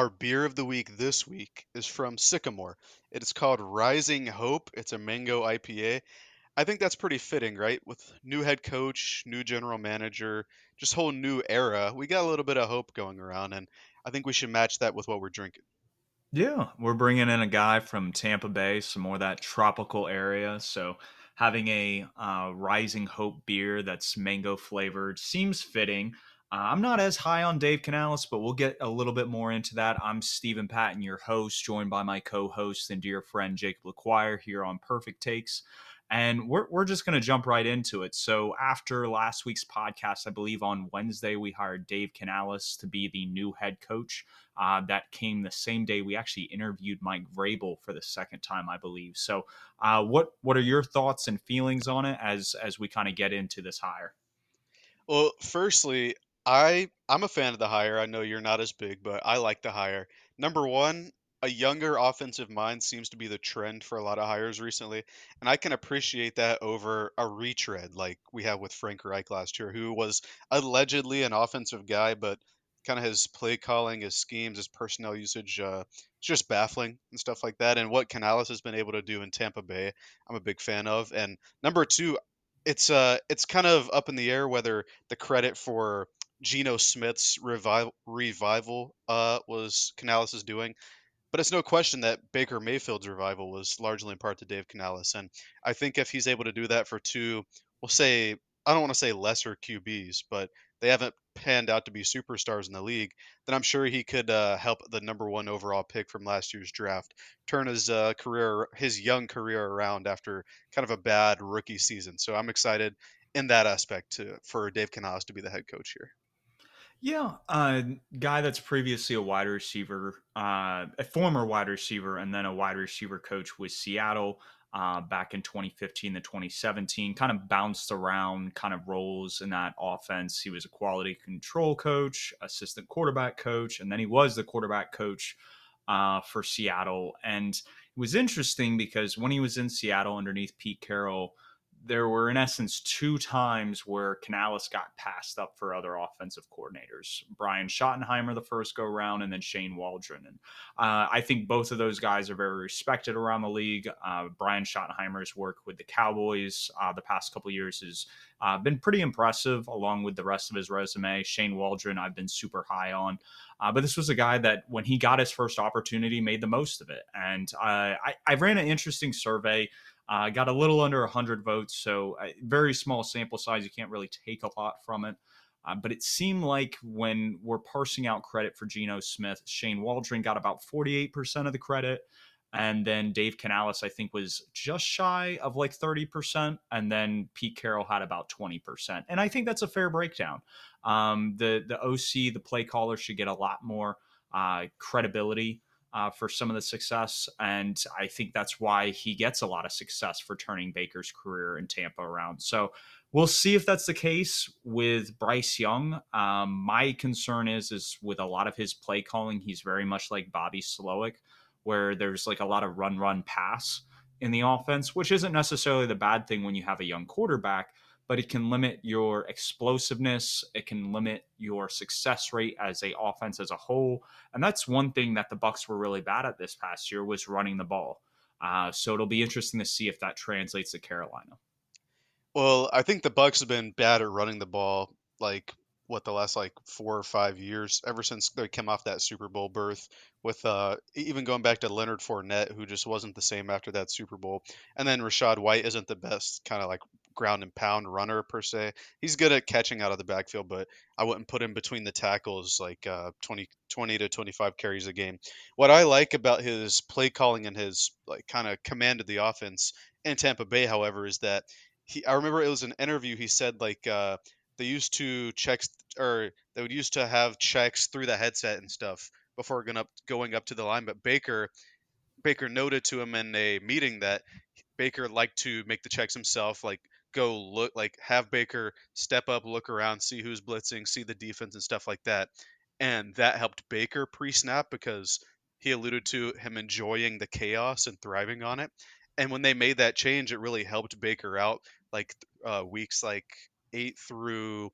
Our beer of the week this week is from Sycamore. It is called Rising Hope. It's a mango IPA. I think that's pretty fitting, right? With new head coach, new general manager, just whole new era. We got a little bit of hope going around, and I think we should match that with what we're drinking. Yeah, we're bringing in a guy from Tampa Bay, some more that tropical area. So having a uh, Rising Hope beer that's mango flavored seems fitting. I'm not as high on Dave Canales, but we'll get a little bit more into that. I'm Stephen Patton, your host, joined by my co-host and dear friend Jacob LaQuire here on Purrfect Takes. And we're, we're just going to jump right into it. So, after last week's podcast, I believe on Wednesday, we hired Dave Canales to be the new head coach. Uh, that came the same day we actually interviewed Mike Vrabel for the second time, I believe. So, uh, what what are your thoughts and feelings on it as as we kind of get into this hire? Well, firstly, I I'm a fan of the hire. I know you're not as big, but I like the hire. Number one, a younger offensive mind seems to be the trend for a lot of hires recently, and I can appreciate that over a retread like we have with Frank Reich last year, who was allegedly an offensive guy, but kind of his play calling, his schemes, his personnel usage, uh, it's just baffling and stuff like that. And what Canales has been able to do in Tampa Bay, I'm a big fan of. And number two, it's uh, it's kind of up in the air whether the credit for Geno Smith's revival uh, was Canales' is doing but it's no question that Baker Mayfield's revival was largely in part to Dave Canales. And I think if he's able to do that for two, we'll say, I don't want to say lesser QBs, but they haven't panned out to be superstars in the league, then I'm sure he could uh, help the number one overall pick from last year's draft turn his uh, career, his young career around after kind of a bad rookie season. So I'm excited in that aspect to, for Dave Canales to be the head coach here. Yeah, a uh, guy that's previously a wide receiver, uh, a former wide receiver, and then a wide receiver coach with Seattle uh, back in 2015 to 2017. Kind of bounced around, kind of roles in that offense. He was a quality control coach, assistant quarterback coach, and then he was the quarterback coach uh, for Seattle. And it was interesting because when he was in Seattle underneath Pete Carroll there were in essence two times where Canales got passed up for other offensive coordinators. Brian Schottenheimer the first go round, and then Shane Waldron. And uh, I think both of those guys are very respected around the league. Uh, Brian Schottenheimer's work with the Cowboys uh, the past couple years has uh, been pretty impressive, along with the rest of his resume. Shane Waldron, I've been super high on. Uh, but this was a guy that, when he got his first opportunity, made the most of it. And uh, I, I ran an interesting survey uh, got a little under 100 votes, so very small sample size. You can't really take a lot from it. Uh, but it seemed like when we're parsing out credit for Geno Smith, Shane Waldron got about 48% of the credit. And then Dave Canales, I think, was just shy of like 30%. And then Pete Carroll had about 20%. And I think that's a fair breakdown. Um, the, the OC, the play caller, should get a lot more uh, credibility uh, for some of the success. And I think that's why he gets a lot of success for turning Baker's career in Tampa around. So we'll see if that's the case with Bryce Young. Um, my concern is, is with a lot of his play calling, he's very much like Bobby Slowik, where there's like a lot of run, run, pass in the offense, which isn't necessarily the bad thing when you have a young quarterback but it can limit your explosiveness. It can limit your success rate as a offense as a whole. And that's one thing that the Bucs were really bad at this past year was running the ball. Uh, so it'll be interesting to see if that translates to Carolina. Well, I think the Bucs have been bad at running the ball like what the last like four or five years ever since they came off that Super Bowl berth with uh even going back to Leonard Fournette who just wasn't the same after that Super Bowl and then Rachaad White isn't the best kind of like ground and pound runner per se. He's good at catching out of the backfield, but I wouldn't put him between the tackles like uh, 20, 20 to 25 carries a game. What I like about his play calling and his like kind of command of the offense in Tampa Bay, however, is that he I remember it was an interview he said like uh, they used to check or they would used to have checks through the headset and stuff before going up going up to the line, but Baker Baker noted to him in a meeting that Baker liked to make the checks himself, like go look like have Baker step up, look around, see who's blitzing, see the defense and stuff like that. And that helped Baker pre-snap because he alluded to him enjoying the chaos and thriving on it. And when they made that change, it really helped Baker out like uh, weeks like 8 through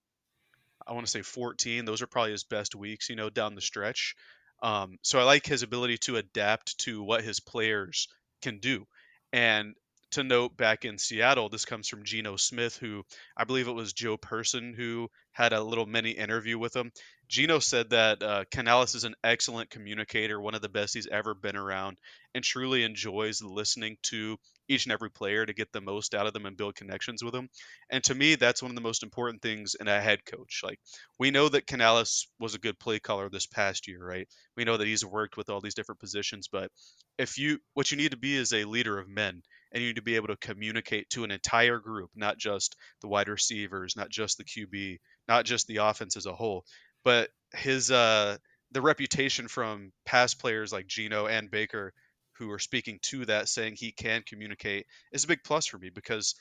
I want to say 14. Those are probably his best weeks, you know, down the stretch. Um, so I like his ability to adapt to what his players can do. And to note back in Seattle, this comes from Geno Smith, who I believe it was Joe Person who had a little mini interview with him. Geno said that uh, Canales is an excellent communicator, one of the best he's ever been around, and truly enjoys listening to each and every player to get the most out of them and build connections with them. And to me, that's one of the most important things in a head coach. Like we know that Canales was a good play caller this past year, right? We know that he's worked with all these different positions, but if you what you need to be is a leader of men and you need to be able to communicate to an entire group, not just the wide receivers, not just the QB, not just the offense as a whole but his uh the reputation from past players like Geno and Baker who are speaking to that saying he can communicate is a big plus for me because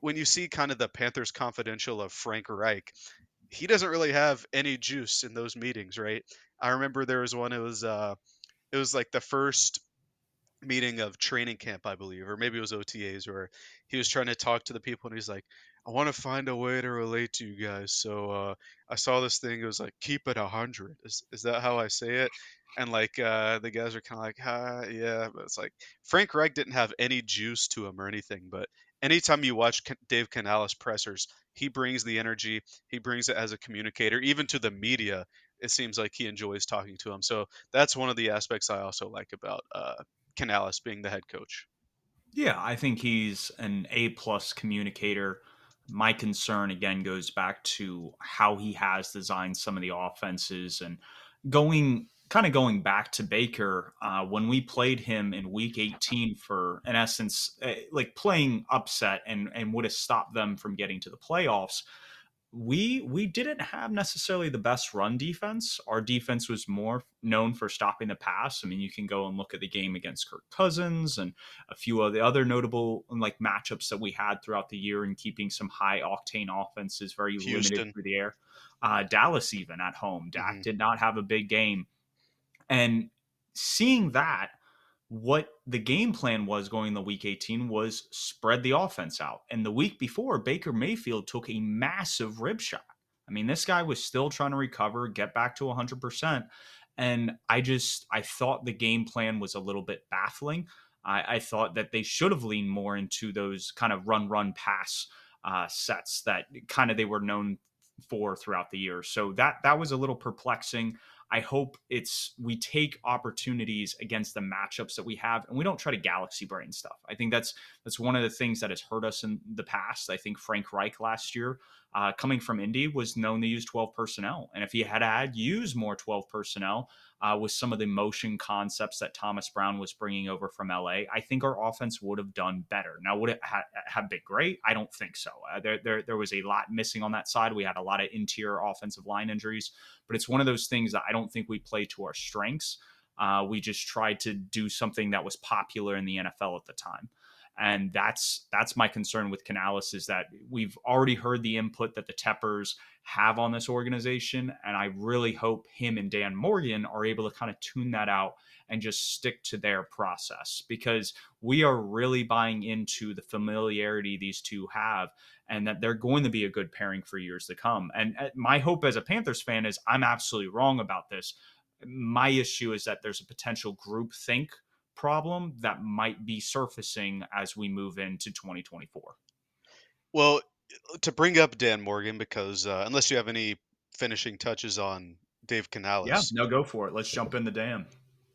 when you see kind of the Panthers confidential of Frank Reich, he doesn't really have any juice in those meetings, right? I remember there was one it was uh it was like the first meeting of training camp, I believe, or maybe it was OTAs where he was trying to talk to the people and he's like, I want to find a way to relate to you guys. So uh, I saw this thing. It was like keep it a hundred. Is is that how I say it? And like uh, the guys are kind of like, ah, yeah. But it's like Frank Reich didn't have any juice to him or anything. But anytime you watch Dave Canales pressers, he brings the energy. He brings it as a communicator, even to the media. It seems like he enjoys talking to them. So that's one of the aspects I also like about uh, Canales being the head coach. Yeah, I think he's an A plus communicator my concern again goes back to how he has designed some of the offenses and going kind of going back to Baker uh, when we played him in Week 18 for, in essence, uh, like playing upset and and would have stopped them from getting to the playoffs we we didn't have necessarily the best run defense. Our defense was more known for stopping the pass. I mean, you can go and look at the game against Kirk Cousins and a few of the other notable like matchups that we had throughout the year and keeping some high octane offenses very Houston. limited through the air. Uh, Dallas even at home, Dak mm-hmm. did not have a big game, and seeing that what the game plan was going the week 18 was spread the offense out. And the week before, Baker Mayfield took a massive rib shot. I mean, this guy was still trying to recover, get back to 100%. And I just, I thought the game plan was a little bit baffling. I, I thought that they should have leaned more into those kind of run, run, pass uh, sets that kind of they were known for throughout the year. So that that was a little perplexing. I hope it's we take opportunities against the matchups that we have and we don't try to galaxy brain stuff. I think that's that's one of the things that has hurt us in the past. I think Frank Reich last year uh, coming from Indy, was known to use 12 personnel. And if he had had used more 12 personnel uh, with some of the motion concepts that Thomas Brown was bringing over from LA, I think our offense would have done better. Now, would it ha- have been great? I don't think so. Uh, there, there, there was a lot missing on that side. We had a lot of interior offensive line injuries, but it's one of those things that I don't think we play to our strengths. Uh, we just tried to do something that was popular in the NFL at the time and that's that's my concern with Canales is that we've already heard the input that the Teppers have on this organization, and I really hope him and Dan Morgan are able to kind of tune that out and just stick to their process because we are really buying into the familiarity these two have and that they're going to be a good pairing for years to come. And uh, my hope as a Panthers fan is I'm absolutely wrong about this. My issue is that there's a potential group think problem that might be surfacing as we move into 2024. Well, to bring up Dan Morgan, because uh, unless you have any finishing touches on Dave Canales, yeah, no, go for it. Let's jump in the dam.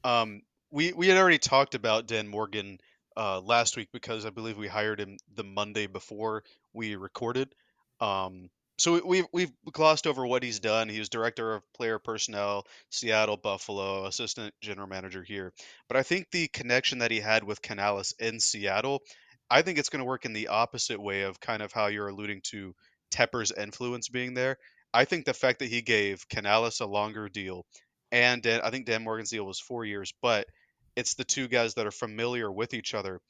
Um, we we had already talked about Dan Morgan uh, last week because I believe we hired him the Monday before we recorded. Um, so we've we've glossed over what he's done. He was director of player personnel, Seattle, Buffalo, assistant general manager here. But I think the connection that he had with Canales in Seattle, I think it's going to work in the opposite way of kind of how you're alluding to Tepper's influence being there. I think the fact that he gave Canales a longer deal, and Dan, I think Dan Morgan's deal was four years, but it's the two guys that are familiar with each other,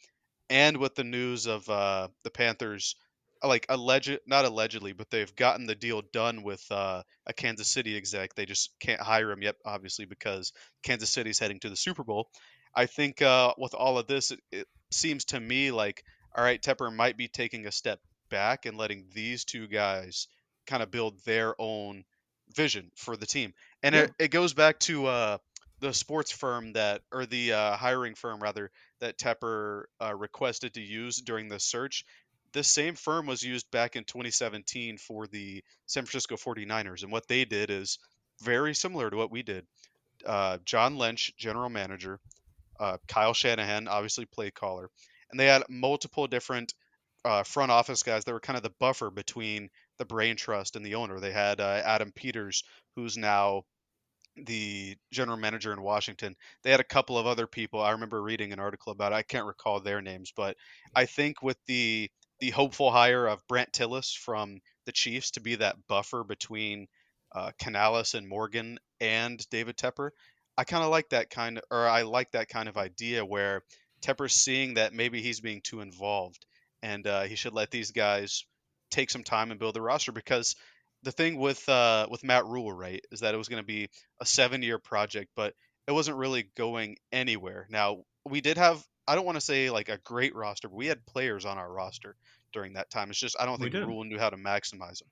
and with the news of uh, the Panthers like alleged not allegedly but they've gotten the deal done with uh, a kansas city exec. They just can't hire him yet obviously because kansas city's heading to the super bowl. I think uh, with all of this it, it, seems to me like all right tepper might be taking a step back and letting these two guys kind of build their own vision for the team. And yeah. it, it, goes back to uh, the sports firm that, or the uh, hiring firm rather, that Tepper uh, requested to use during the search, this same firm was used back in 2017 for the San Francisco 49ers. And what they did is very similar to what we did. Uh, John Lynch, general manager, uh, Kyle Shanahan, obviously play caller, and they had multiple different uh, front office guys that were kind of the buffer between the brain trust and the owner. They had uh, Adam Peters, who's now the general manager in Washington. They had a couple of other people. I remember reading an article about it. I can't recall their names, but I think with the the hopeful hire of Brent Tilis from the Chiefs to be that buffer between uh, Canales and Morgan and David Tepper, I kind of like that kind of, or I like that kind of idea where Tepper's seeing that maybe he's being too involved, and uh, he should let these guys take some time and build the roster because the thing with uh, with Matt Rhule, right, is that it was going to be a seven year project, but it wasn't really going anywhere. Now we did have I don't want to say like a great roster, but we had players on our roster during that time. It's just I don't think Rhule knew how to maximize them.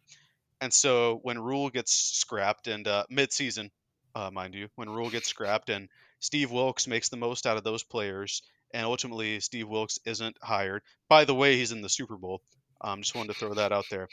And so when Rhule gets scrapped and uh, mid-season, uh, mind you, when Rhule gets scrapped and Steve Wilks makes the most out of those players, and ultimately Steve Wilks isn't hired. By the way, he's in the Super Bowl. Um, just wanted to throw that out there.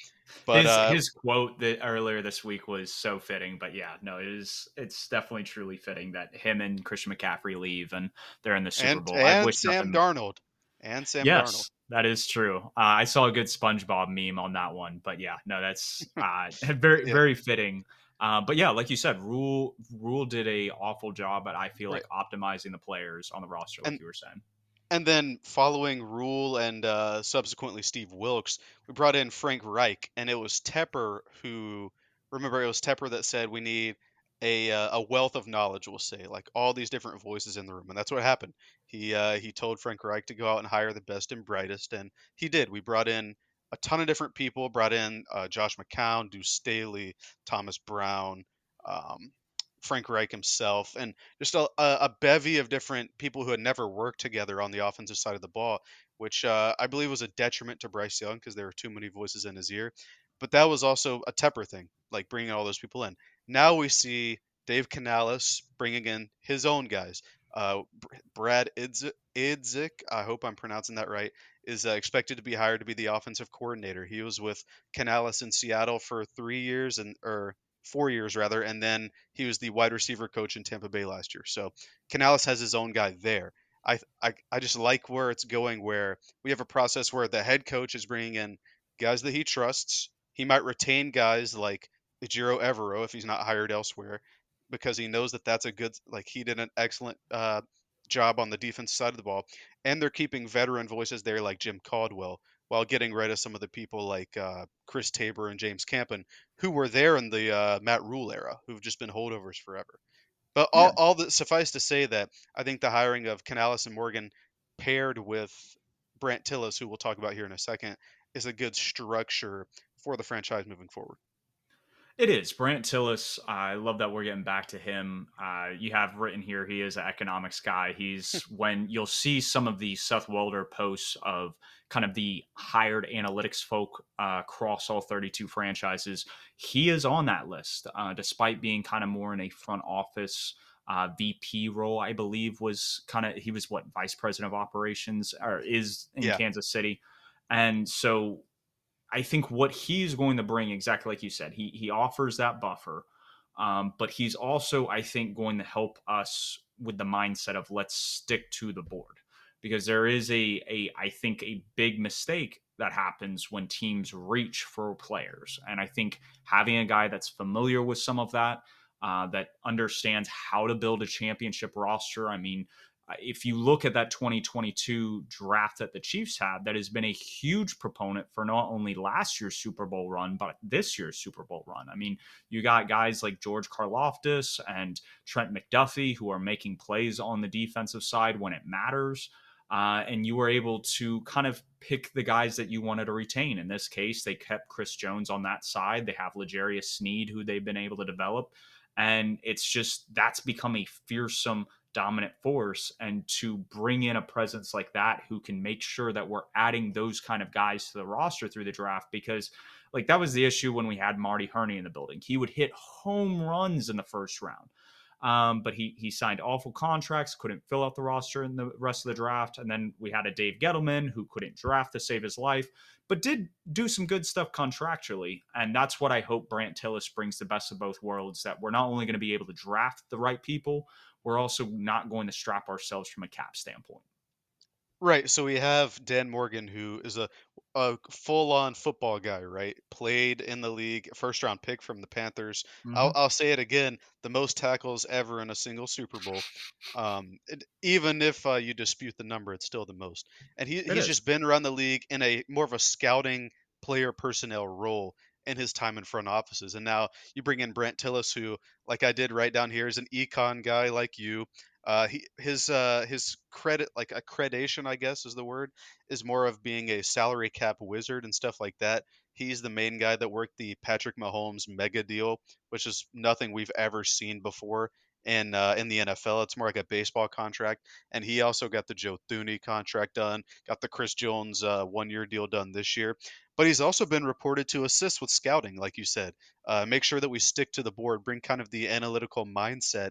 But his, uh, his quote that earlier this week was so fitting. But yeah, no, it is. It's definitely truly fitting that him and Christian McCaffrey leave and they're in the Super and, Bowl. And I wish Sam nothing... Darnold. And Sam yes, Darnold. That is true. Uh, I saw a good SpongeBob meme on that one, but yeah, no, that's uh, very yeah. very fitting. Uh, but yeah, like you said, Rule Rhule did a awful job but I feel right. like optimizing the players on the roster, like and, you were saying. And then following Rhule and uh, subsequently Steve Wilks, we brought in Frank Reich, and it was Tepper who, remember, it was Tepper that said we need a uh, a wealth of knowledge. We'll say like all these different voices in the room, and that's what happened. He uh, he told Frank Reich to go out and hire the best and brightest, and he did. We brought in a ton of different people. Brought in uh, Josh McCown, Deuce Staley, Thomas Brown, um, Frank Reich himself, and just a, a, bevy of different people who had never worked together on the offensive side of the ball, which uh, I believe was a detriment to Bryce Young because there were too many voices in his ear. But that was also a Tepper thing, like bringing all those people in. Now we see Dave Canales bringing in his own guys. Uh, Brad Idzik, I hope I'm pronouncing that right, is uh, expected to be hired to be the offensive coordinator. He was with Canales in Seattle for three years and or four years rather, and then he was the wide receiver coach in Tampa Bay last year. So Canales has his own guy there. I, I, I just like where it's going, where we have a process where the head coach is bringing in guys that he trusts. He might retain guys like Ejiro Evero if he's not hired elsewhere, because he knows that that's a good, like he did an excellent uh, job on the defense side of the ball, and they're keeping veteran voices there like Jim Caldwell, while getting rid of some of the people like uh, Chris Tabor and James Campen, who were there in the uh, Matt Rhule era, who've just been holdovers forever. But all, yeah. all that suffice to say that I think the hiring of Canales and Morgan paired with Brandt Tilis, who we'll talk about here in a second, is a good structure for the franchise moving forward. It is Brandt Tilis. I love that we're getting back to him. Uh, you have written here he is an economics guy. He's when you'll see some of the Seth Walder posts of kind of the hired analytics folk uh, across all 32 franchises. He is on that list, uh, despite being kind of more in a front office. Uh, VP role, I believe, was kind of he was what vice president of operations or is in yeah. Kansas City, and so I think what he's going to bring, exactly like you said, he he offers that buffer, um, but he's also, I think, going to help us with the mindset of let's stick to the board because there is a a I think a big mistake that happens when teams reach for players, and I think having a guy that's familiar with some of that. Uh, that understands how to build a championship roster. I mean, if you look at that 2022 draft that the Chiefs had, that has been a huge proponent for not only last year's Super Bowl run, but this year's Super Bowl run. I mean, you got guys like George Karlaftis and Trent McDuffie who are making plays on the defensive side when it matters. Uh, and you were able to kind of pick the guys that you wanted to retain. In this case, they kept Chris Jones on that side. They have L'Jarius Sneed, who they've been able to develop. And it's just that's become a fearsome dominant force and to bring in a presence like that who can make sure that we're adding those kind of guys to the roster through the draft because like that was the issue when we had Marty Hurney in the building. He would hit home runs in the first round. Um, but he he signed awful contracts, couldn't fill out the roster in the rest of the draft. And then we had a Dave Gettleman who couldn't draft to save his life, but did do some good stuff contractually. And that's what I hope Brandt Tilis brings the best of both worlds. That we're not only going to be able to draft the right people, we're also not going to strap ourselves from a cap standpoint. Right. So we have Dan Morgan, who is a a full-on football guy, right? Played in the league, first round pick from the Panthers. I'll hmm I'll say it again, the most tackles ever in a single Super Bowl. Um, it, even if uh, you dispute the number, it's still the most. And he It he's is. just been around the league in a more of a scouting player personnel role in his time in front offices. And now you bring in Brent Tilis, who, like I did right down here, is an econ guy like you. Uh, he his uh his credit like accreditation, I guess is the word is more of being a salary cap wizard and stuff like that. He's the main guy that worked the Patrick Mahomes mega deal, which is nothing we've ever seen before in uh, in the NFL. It's more like a baseball contract, and he also got the Joe Thuney contract done, got the Chris Jones uh, one year deal done this year. But he's also been reported to assist with scouting, like you said. Uh, make sure that we stick to the board, bring kind of the analytical mindset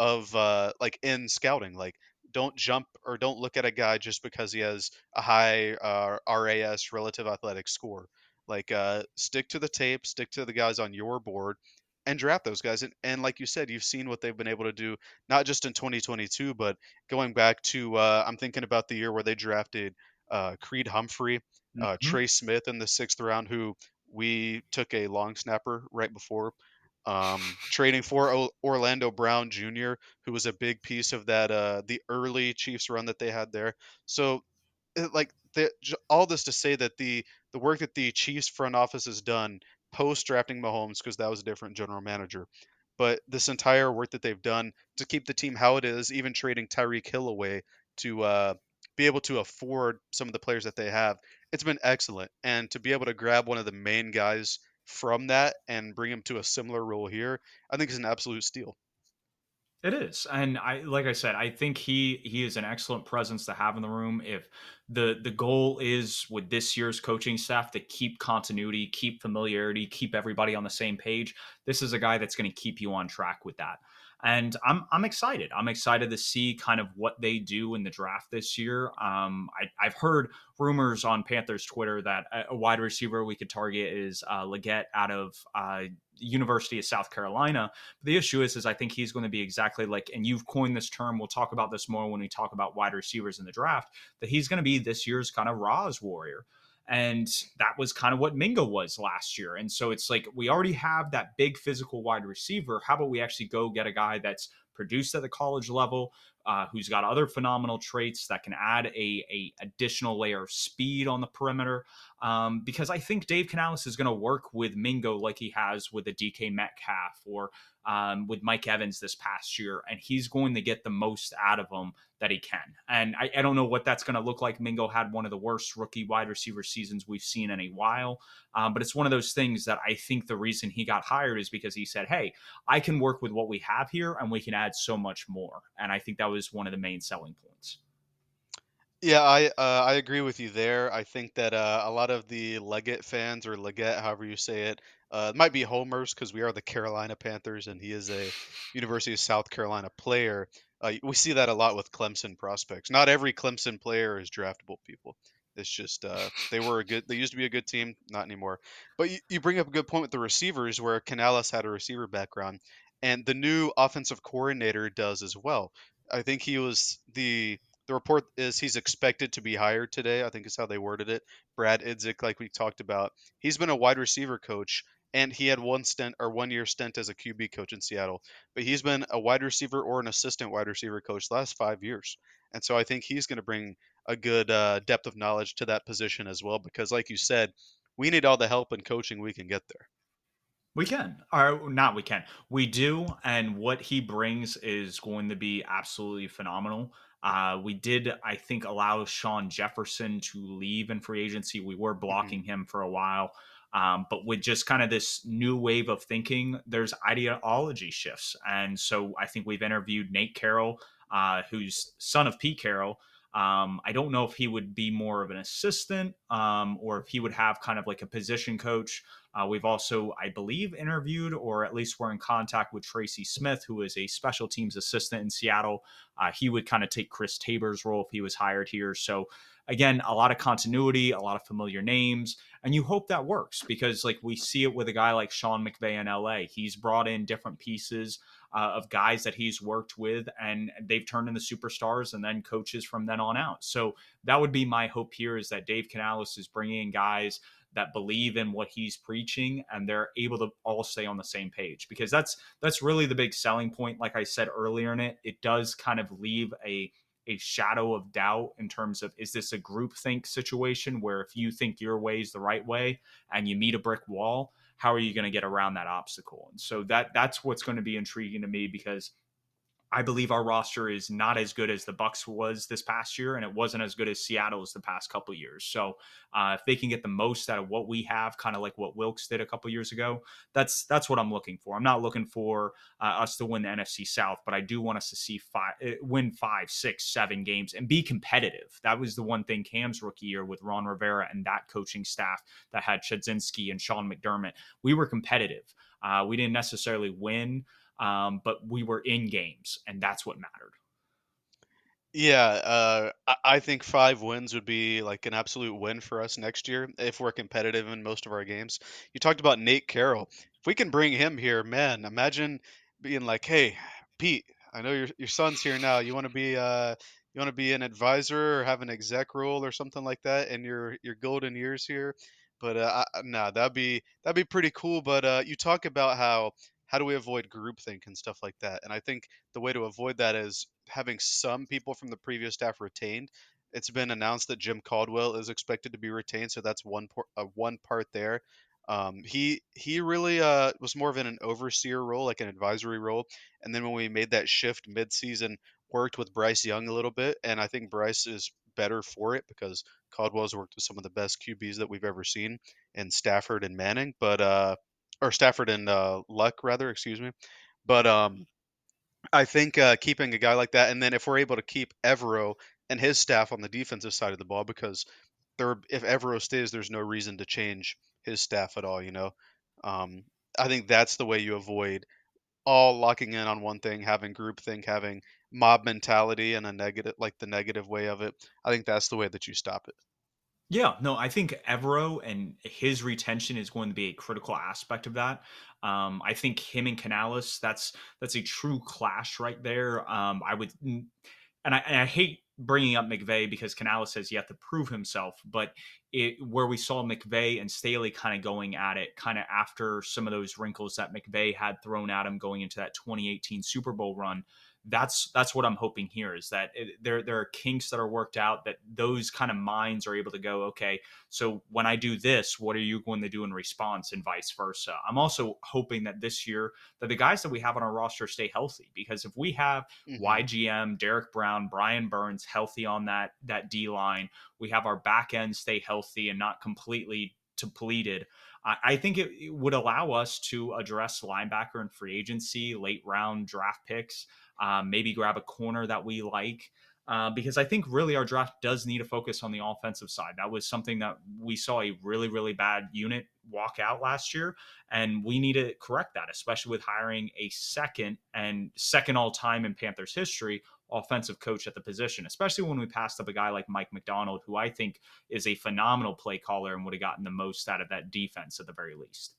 of uh, like in scouting, like don't jump or don't look at a guy just because he has a high uh, RAS relative athletic score. Like uh, stick to the tape, stick to the guys on your board, and draft those guys. And, and like you said, you've seen what they've been able to do, not just in 2022, but going back to uh, I'm thinking about the year where they drafted uh, Creed Humphrey, uh, hmm Trey Smith in the sixth round, who we took a long snapper right before um, trading for o- Orlando Brown Jr., who was a big piece of that uh, the early Chiefs run that they had there. So, it, like the, all this to say that the the work that the Chiefs front office has done post drafting Mahomes, because that was a different general manager, but this entire work that they've done to keep the team how it is, even trading Tyreek Hill away to uh, be able to afford some of the players that they have, it's been excellent. And to be able to grab one of the main guys from that and bring him to a similar role here, I think is an absolute steal. It is, and I like I said, I think he he is an excellent presence to have in the room. If the the goal is with this year's coaching staff to keep continuity, keep familiarity, keep everybody on the same page, this is a guy that's going to keep you on track with that. And I'm I'm excited. I'm excited to see kind of what they do in the draft this year. Um, I, I've heard rumors on Panthers Twitter that a, a wide receiver we could target is uh, Legette out of uh, University of South Carolina But the issue is, is I think he's going to be exactly like, and you've coined this term. We'll talk about this more when we talk about wide receivers in the draft. That he's going to be this year's kind of RAS warrior, and that was kind of what Mingo was last year. And so it's like we already have that big physical wide receiver. How about we actually go get a guy that's produced at the college level, uh, who's got other phenomenal traits that can add a, a additional layer of speed on the perimeter. Um, because I think Dave Canales is going to work with Mingo like he has with a DK Metcalf or um, with Mike Evans this past year, and he's going to get the most out of him that he can. And I, I don't know what that's going to look like. Mingo had one of the worst rookie wide receiver seasons we've seen in a while, um, but it's one of those things that I think the reason he got hired is because he said, "Hey, I can work with what we have here, and we can add so much more." And I think that was one of the main selling points. Yeah, I uh, I agree with you there. I think that uh, a lot of the Legette fans or Legette, however you say it, uh, might be homers because we are the Carolina Panthers and he is a University of South Carolina player. Uh, we see that a lot with Clemson prospects. Not every Clemson player is draftable. People, it's just uh, they were a good. They used to be a good team, not anymore. But you, you bring up a good point with the receivers, where Canales had a receiver background, and the new offensive coordinator does as well. I think he was the the report is he's expected to be hired today. I think is how they worded it. Brad Idzik, like we talked about, he's been a wide receiver coach, and he had one stint or one year stint as a QB coach in Seattle. But he's been a wide receiver or an assistant wide receiver coach the last five years, and so I think he's going to bring a good uh, depth of knowledge to that position as well. Because, like you said, we need all the help and coaching we can get there. We can, or not we can. We do, and what he brings is going to be absolutely phenomenal. Uh, we did, I think, allow Shawn Jefferson to leave in free agency. We were hmm blocking him for a while. Um, but with just kind of this new wave of thinking, there's ideology shifts. And so I think we've interviewed Nate Carroll, uh, who's son of Pete Carroll, Um, I don't know if he would be more of an assistant um, or if he would have kind of like a position coach. Uh, we've also, I believe, interviewed or at least we're in contact with Tracy Smith, who is a special teams assistant in Seattle. Uh, he would kind of take Chris Tabor's role if he was hired here. So, again, a lot of continuity, a lot of familiar names, and you hope that works because, like, we see it with a guy like Sean McVay in LA. He's brought in different pieces uh, of guys that he's worked with, and they've turned into superstars and then coaches from then on out. So that would be my hope here is that Dave Canales is bringing in guys that believe in what he's preaching and they're able to all stay on the same page because that's that's really the big selling point like i said earlier in it it does kind of leave a a shadow of doubt in terms of is this a group think situation where if you think your way is the right way and you meet a brick wall how are you going to get around that obstacle? And so that that's what's going to be intriguing to me because I believe our roster is not as good as the Bucs was this past year, and it wasn't as good as Seattle's the past couple years. So, uh, if they can get the most out of what we have, kind of like what Wilks did a couple years ago, that's that's what I'm looking for. I'm not looking for uh, us to win the NFC South, but I do want us to see five, eh, win five, six, seven games, and be competitive. That was the one thing Cam's rookie year with Ron Rivera and that coaching staff that had Chudzinski and Sean McDermott. We were competitive. Uh, we didn't necessarily win um, but we were in games, and that's what mattered. Yeah, uh, I think five wins would be like an absolute win for us next year if we're competitive in most of our games. You talked about Nate Carroll. If we can bring him here, man, imagine being like, "Hey, Pete, I know your your son's here now. You want to be uh, you want to be an advisor or have an exec role or something like that in your your golden years here." But uh, I, nah, that'd be that'd be pretty cool. But uh, you talk about how how do we avoid groupthink and stuff like that? And I think the way to avoid that is having some people from the previous staff retained. It's been announced that Jim Caldwell is expected to be retained, so that's one por- uh, one part there. Um, he he really uh, was more of in an overseer role, like an advisory role. And then when we made that shift mid-season, worked with Bryce Young a little bit, and I think Bryce is better for it because Caldwell's worked with some of the best QBs that we've ever seen in Stafford and Manning. But uh, or Stafford and uh, Luck rather, excuse me. But um, I think uh, keeping a guy like that, and then if we're able to keep Evero and his staff on the defensive side of the ball, because there, if Evero stays, there's no reason to change his staff at all. You know, um, I think that's the way you avoid all locking in on one thing, having groupthink, having mob mentality, and a negative, like the negative way of it. I think that's the way that you stop it. Yeah, no, I think Evero and his retention is going to be a critical aspect of that. Um, I think him and Canales, that's that's a true clash right there. Um, I would, and I, and I hate bringing up McVay because Canales has yet to prove himself, but it where we saw McVay and Staley kind of going at it, kind of after some of those wrinkles that McVay had thrown at him going into that 2018 Super Bowl run that's that's what I'm hoping here is that it, there there are kinks that are worked out that those kind of minds are able to go okay so when I do this what are you going to do in response and vice versa I'm also hoping that this year that the guys that we have on our roster stay healthy because if we have mm-hmm. YGM Derrick Brown Brian Burns healthy on that that D line we have our back end stay healthy and not completely depleted I think it would allow us to address linebacker and free agency, late round draft picks um, maybe grab a corner that we like. Uh, because I think really our draft does need to focus on the offensive side. That was something that we saw a really, really bad unit walk out last year, and we need to correct that, especially with hiring a second and second all time in Panthers history offensive coach at the position, especially when we passed up a guy like Mike Macdonald, who I think is a phenomenal play caller and would have gotten the most out of that defense at the very least.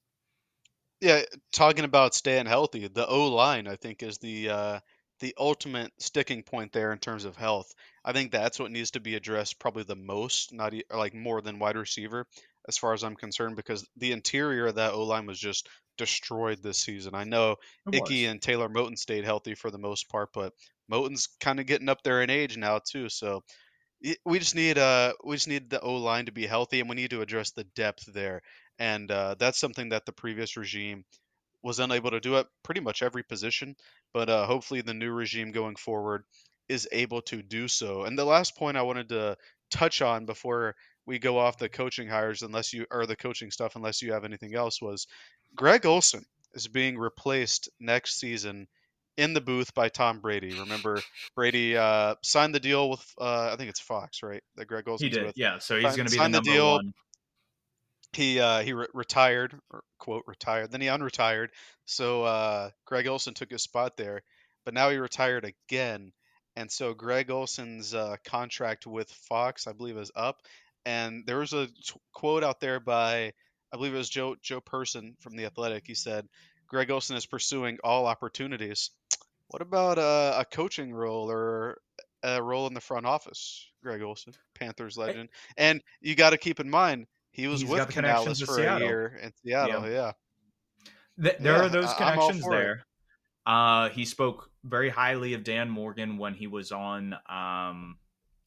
Yeah, talking about staying healthy, the O line I think is the uh, the ultimate sticking point there in terms of health. I think that's what needs to be addressed probably the most, not like more than wide receiver, as far as I'm concerned, because the interior of that O line was just destroyed this season. I know Ickey and Taylor Moton stayed healthy for the most part, but Moton's kind of getting up there in age now too. So we just need uh we just need the O line to be healthy, and we need to address the depth there. And uh, that's something that the previous regime was unable to do at pretty much every position, but uh, hopefully the new regime going forward is able to do so. And the last point I wanted to touch on before we go off the coaching hires, unless you or the coaching stuff, unless you have anything else, was Greg Olsen is being replaced next season in the booth by Tom Brady. Remember, Brady uh, signed the deal with uh, I think it's Fox, right? That Greg Olsen. He did, with. yeah. So he's going to be the number the deal. one. He uh, he re- retired, or quote retired. Then he unretired. So uh, Greg Olsen took his spot there, but now he retired again. And so Greg Olsen's uh, contract with Fox, I believe, is up. And there was a t- quote out there by, I believe it was Joe Joe Person from the Athletic. He said, "Greg Olsen is pursuing all opportunities." What about uh, a coaching role or a role in the front office, Greg Olsen, Panthers legend? And you got to keep in mind he was with Canales for Seattle. a year in Seattle. Yeah, yeah. there yeah, are those connections there. Uh, he spoke very highly of Dan Morgan when he was on um,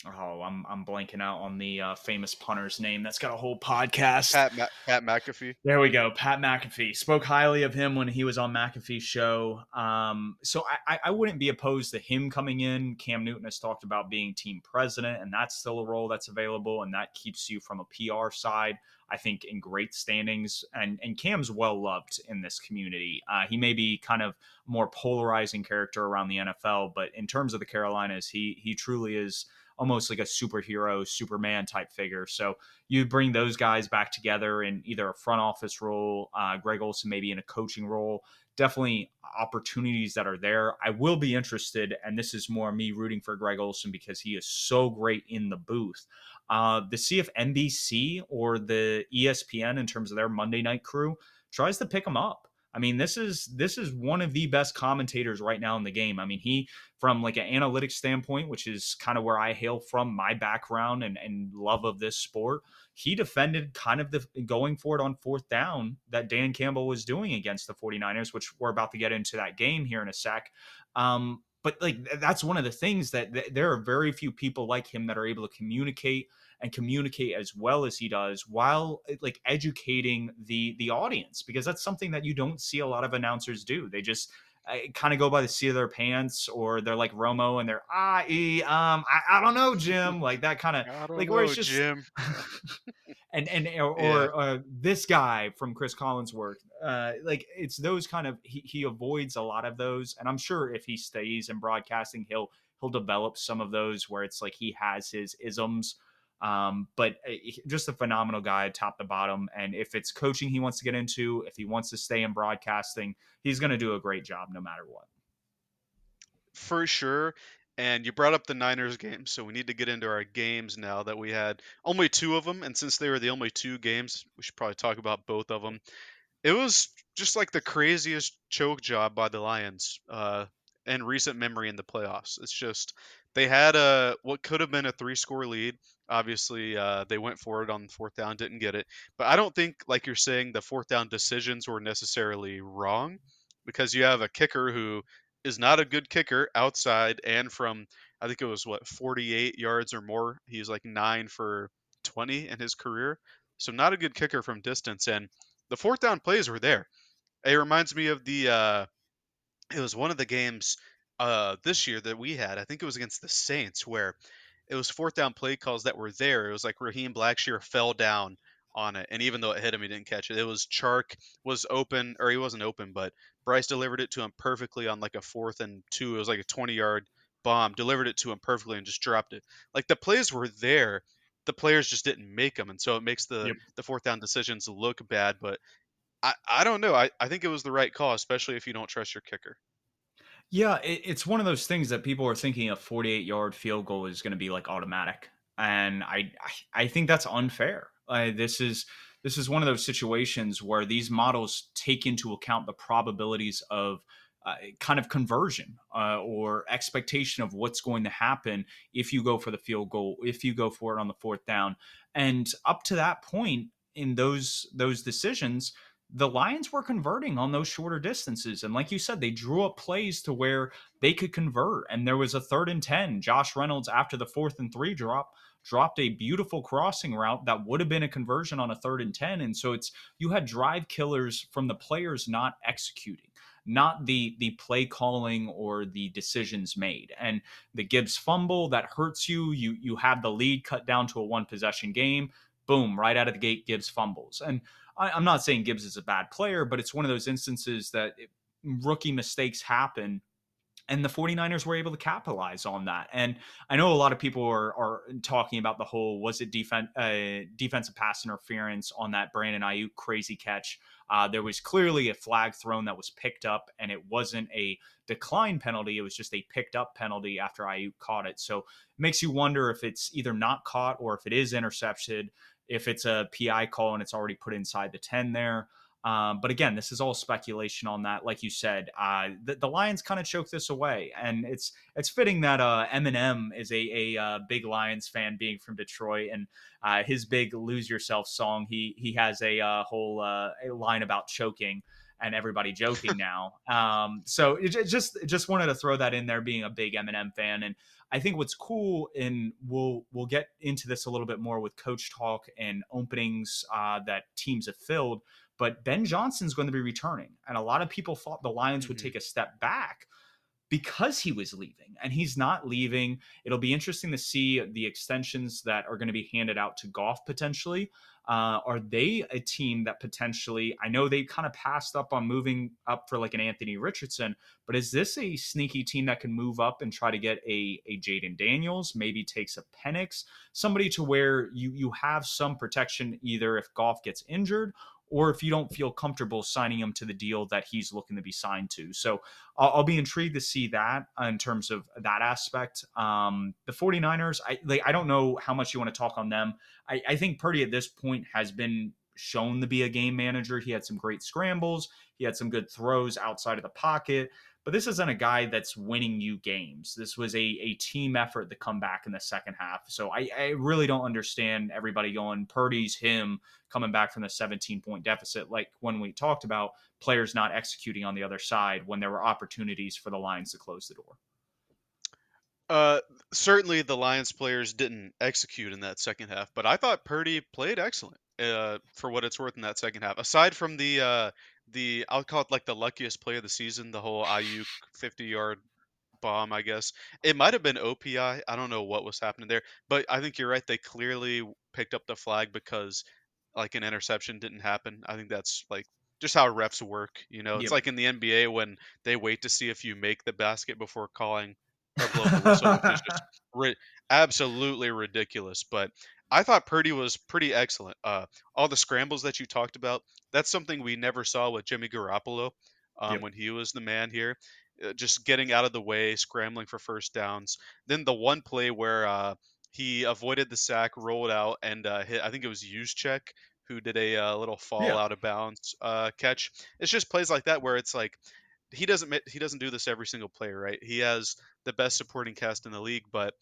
oh, I'm I'm blanking out on the uh, famous punter's name. That's got a whole podcast. Pat Ma- Pat McAfee. There we go. Pat McAfee spoke highly of him when he was on McAfee's show. Um, so I, I wouldn't be opposed to him coming in. Cam Newton has talked about being team president, and that's still a role that's available, and that keeps you from a PR side. I think in great standings, and and Cam's well loved in this community. Uh, he may be kind of more polarizing character around the NFL, but in terms of the Carolinas, he he truly is almost like a superhero, Superman type figure. So you bring those guys back together in either a front office role, uh, Greg Olsen maybe in a coaching role. Definitely opportunities that are there. I will be interested, and this is more me rooting for Greg Olsen because he is so great in the booth. Uh, to see if NBC or the ESPN, in terms of their Monday night crew, tries to pick him up. I mean, this is this is one of the best commentators right now in the game. I mean, he from like an analytics standpoint, which is kind of where I hail from, my background and, and love of this sport, he defended kind of the going for it on fourth down that Dan Campbell was doing against the 49ers, which we're about to get into that game here in a sec. Um, but like that's one of the things that th- there are very few people like him that are able to communicate and communicate as well as he does while eh, like educating the the audience because that's something that you don't see a lot of announcers do they just uh, kind of go by the seat of their pants or they're like Romo and they're ah e, um I, I don't know Jim like that kind of like where it's just Jim and and or, yeah. or uh, this guy from Chris Collinsworth uh like it's those kind of he, he avoids a lot of those and I'm sure if he stays in broadcasting he'll he'll develop some of those where it's like he has his isms um, but eh, just a phenomenal guy, top to bottom. And if it's coaching he wants to get into, if he wants to stay in broadcasting, he's going to do a great job no matter what. For sure. And you brought up the Niners game, so we need to get into our games now that we had only two of them. And since they were the only two games, we should probably talk about both of them. It was just like the craziest choke job by the Lions uh, in recent memory in the playoffs. It's just they had a what could have been a three score lead. Obviously, uh, they went for it on fourth down, didn't get it. But I don't think, like you're saying, the fourth down decisions were necessarily wrong because you have a kicker who is not a good kicker outside and from I think it was what 48 yards or more. He's like nine for 20 in his career, so not a good kicker from distance. And the fourth down plays were there. It reminds me of the. Uh, it was one of the games uh, this year that we had. I think it was against the Saints where it was fourth down play calls that were there. It was like Raheem Blackshear fell down on it, and even though it hit him, he didn't catch it. It was Chark was open, or he wasn't open, but Bryce delivered it to him perfectly on like a fourth and two. It was like a 20 yard bomb, delivered it to him perfectly and just dropped it. Like the plays were there, the players just didn't make them, and so it makes the yep. the fourth down decisions look bad. But I I don't know. I I think it was the right call, especially if you don't trust your kicker. Yeah, it, it's one of those things that people are thinking a 48 yard field goal is going to be like automatic, and I I think that's unfair. Uh, this is this is one of those situations where these models take into account the probabilities of uh, kind of conversion uh, or expectation of what's going to happen if you go for the field goal, if you go for it on the fourth down, and up to that point in those those decisions, the Lions were converting on those shorter distances. And like you said, they drew up plays to where they could convert. And there was a third and 10. Josh Reynolds, after the fourth and three drop, dropped a beautiful crossing route that would have been a conversion on a third and 10. And so it's you had drive killers from the players not executing not the the play calling or the decisions made. And the Gibbs fumble that hurts you. You you have the lead cut down to a one possession game. Boom, right out of the gate, Gibbs fumbles. And I, am not saying Gibbs is a bad player, but it's one of those instances that it, rookie mistakes happen. and the 49ers were able to capitalize on that. And I know a lot of people are, are talking about the whole was it defense uh, defensive pass interference on that Brandon Aiyuk crazy catch. Uh, there was clearly a flag thrown that was picked up, and it wasn't a decline penalty. It was just a picked up penalty after Aiyuk caught it. So it makes you wonder if it's either not caught or if it is intercepted, if it's a PI call and it's already put inside the 10 there. Um, but again, this is all speculation on that. Like you said, uh, the, the, Lions kind of choked this away, and it's it's fitting that uh, Eminem is a, a uh, big Lions fan, being from Detroit, and uh, his big "Lose Yourself" song. He he has a uh, whole uh, a line about choking and everybody joking now. Um, so it, it just just wanted to throw that in there, being a big Eminem fan, and I think what's cool, and we'll we'll get into this a little bit more with coach talk and openings that teams have filled but Ben Johnson's going to be returning. And a lot of people thought the Lions mm-hmm. would take a step back because he was leaving and he's not leaving. It'll be interesting to see the extensions that are going to be handed out to Goff potentially. Uh, are they a team that potentially, I know they kind of passed up on moving up for like an Anthony Richardson, but is this a sneaky team that can move up and try to get a, a Jayden Daniels, maybe takes a Penix, somebody to where you, you have some protection either if Goff gets injured or if you don't feel comfortable signing him to the deal that he's looking to be signed to. So I'll, I'll be intrigued to see that in terms of that aspect. Um, the 49ers, I like, I don't know how much you want to talk on them. I, I think Purdy at this point has been shown to be a game manager. He had some great scrambles. He had some good throws outside of the pocket but this isn't a guy that's winning you games. This was a, a team effort to come back in the second half. So I, I really don't understand everybody going, Purdy's him coming back from the 17 point deficit. Like when we talked about players not executing on the other side when there were opportunities for the Lions to close the door. Uh, certainly the Lions players didn't execute in that second half, but I thought Purdy played excellent. Uh, for what it's worth in that second half, aside from the uh, the I'll call it like the luckiest play of the season, the whole Aiyuk 50 yard bomb, I guess. It might have been OPI. I don't know what was happening there, but I think you're right. They clearly picked up the flag because like an interception didn't happen. I think that's like just how refs work. You know, it's yep. like in the NBA when they wait to see if you make the basket before calling or blowing the whistle, ri- absolutely ridiculous. But I thought Purdy was pretty excellent. Uh, all the scrambles that you talked about, that's something we never saw with Jimmy Garoppolo um, yep. when he was the man here. Uh, just getting out of the way, scrambling for first downs. Then the one play where uh, he avoided the sack, rolled out, and uh, hit. I think it was Juszczyk who did a uh, little fall yeah. out of bounds uh, catch. It's just plays like that where it's like he doesn't he doesn't do this every single play, right? He has the best supporting cast in the league, but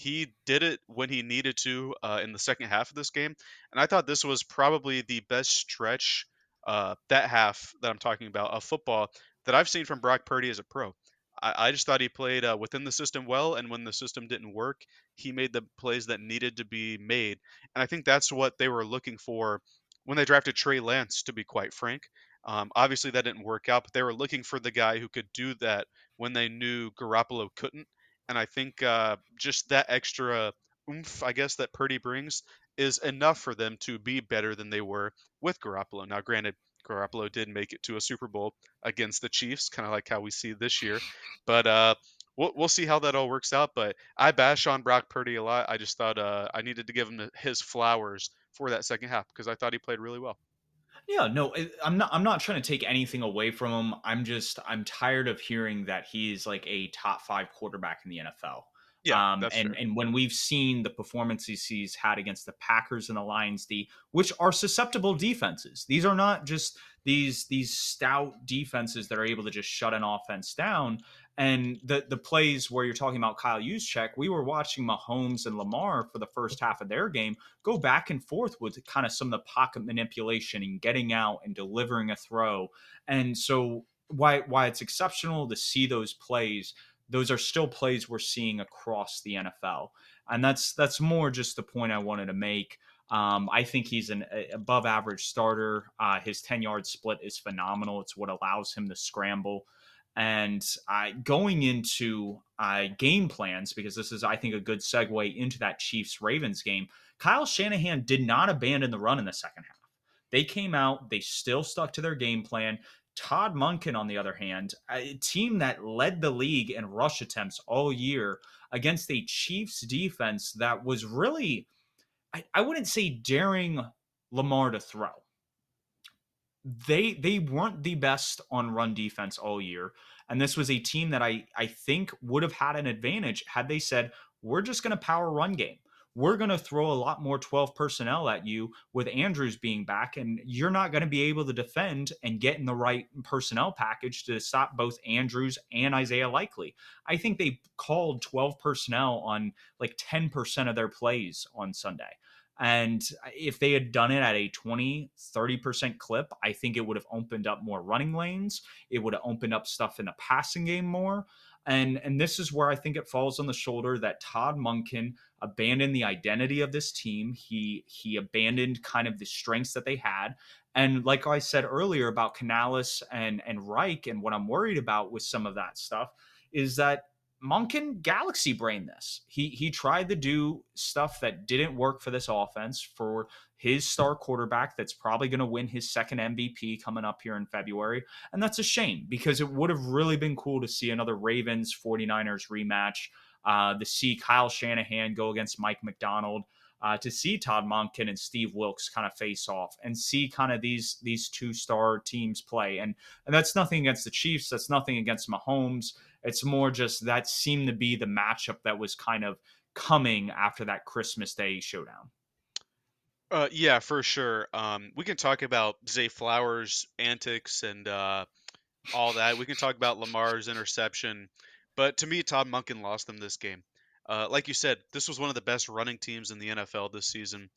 he did it when he needed to uh, in the second half of this game, and I thought this was probably the best stretch uh, that half that I'm talking about of football that I've seen from Brock Purdy as a pro. I, I just thought he played uh, within the system well, and when the system didn't work, he made the plays that needed to be made, and I think that's what they were looking for when they drafted Trey Lance. To be quite frank, um, obviously that didn't work out, but they were looking for the guy who could do that when they knew Garoppolo couldn't and I think uh, just that extra oomph, I guess, that Purdy brings is enough for them to be better than they were with Garoppolo. Now, granted, Garoppolo did make it to a Super Bowl against the Chiefs, kind of like how we see this year, but uh, we'll, we'll see how that all works out. But I bash on Brock Purdy a lot. I just thought uh, I needed to give him his flowers for that second half because I thought he played really well. Yeah, no, I'm not. I'm not trying to take anything away from him. I'm just. I'm tired of hearing that he's like a top five quarterback in the NFL. Yeah, um, and and when we've seen the performances he's had against the Packers and the Lions, D, which are susceptible defenses. These are not just these these stout defenses that are able to just shut an offense down. And the the plays where you're talking about Kyle Juszczyk, we were watching Mahomes and Lamar for the first half of their game go back and forth with kind of some of the pocket manipulation and getting out and delivering a throw. And so why why it's exceptional to see those plays, those are still plays we're seeing across the NFL. And that's that's more just the point I wanted to make. Um, I think he's an above average starter. Uh, his 10 yard split is phenomenal. It's what allows him to scramble. And going into uh, game plans, because this is, I think, a good segue into that Chiefs Ravens game, Kyle Shanahan did not abandon the run in the second half. They came out, they still stuck to their game plan. Todd Monken, on the other hand, a team that led the league in rush attempts all year against a Chiefs defense that was really, I, I wouldn't say daring Lamar to throw. They they weren't the best on run defense all year. And this was a team that I, I think would have had an advantage had they said, we're just going to power run game we're going to throw a lot more 12 personnel at you with Andrews being back, and you're not going to be able to defend and get in the right personnel package to stop both Andrews and Isaiah Likely. I think they called 12 personnel on like 10% of their plays on Sunday. And if they had done it at a 20, 30% clip, I think it would have opened up more running lanes. It would have opened up stuff in the passing game more. And and this is where I think it falls on the shoulder that Todd Monken abandoned the identity of this team. He he abandoned kind of the strengths that they had. And like I said earlier about Canales and and Reich, and what I'm worried about with some of that stuff is that Monken galaxy brain this. He he tried to do stuff that didn't work for this offense for his star quarterback that's probably going to win his second MVP coming up here in February. And that's a shame because it would have really been cool to see another Ravens 49ers rematch, uh, to see Kyle Shanahan go against Mike Macdonald, Uh, to see Todd Monken and Steve Wilks kind of face off and see kind of these these two star teams play and and that's nothing against the Chiefs that's nothing against Mahomes it's more just that seemed to be the matchup that was kind of coming after that Christmas Day showdown. Uh, yeah, for sure. Um, we can talk about Zay Flowers' antics and uh, all that. We can talk about Lamar's interception, but to me, Todd Monken lost them this game. Uh, like you said, this was one of the best running teams in the NFL this season.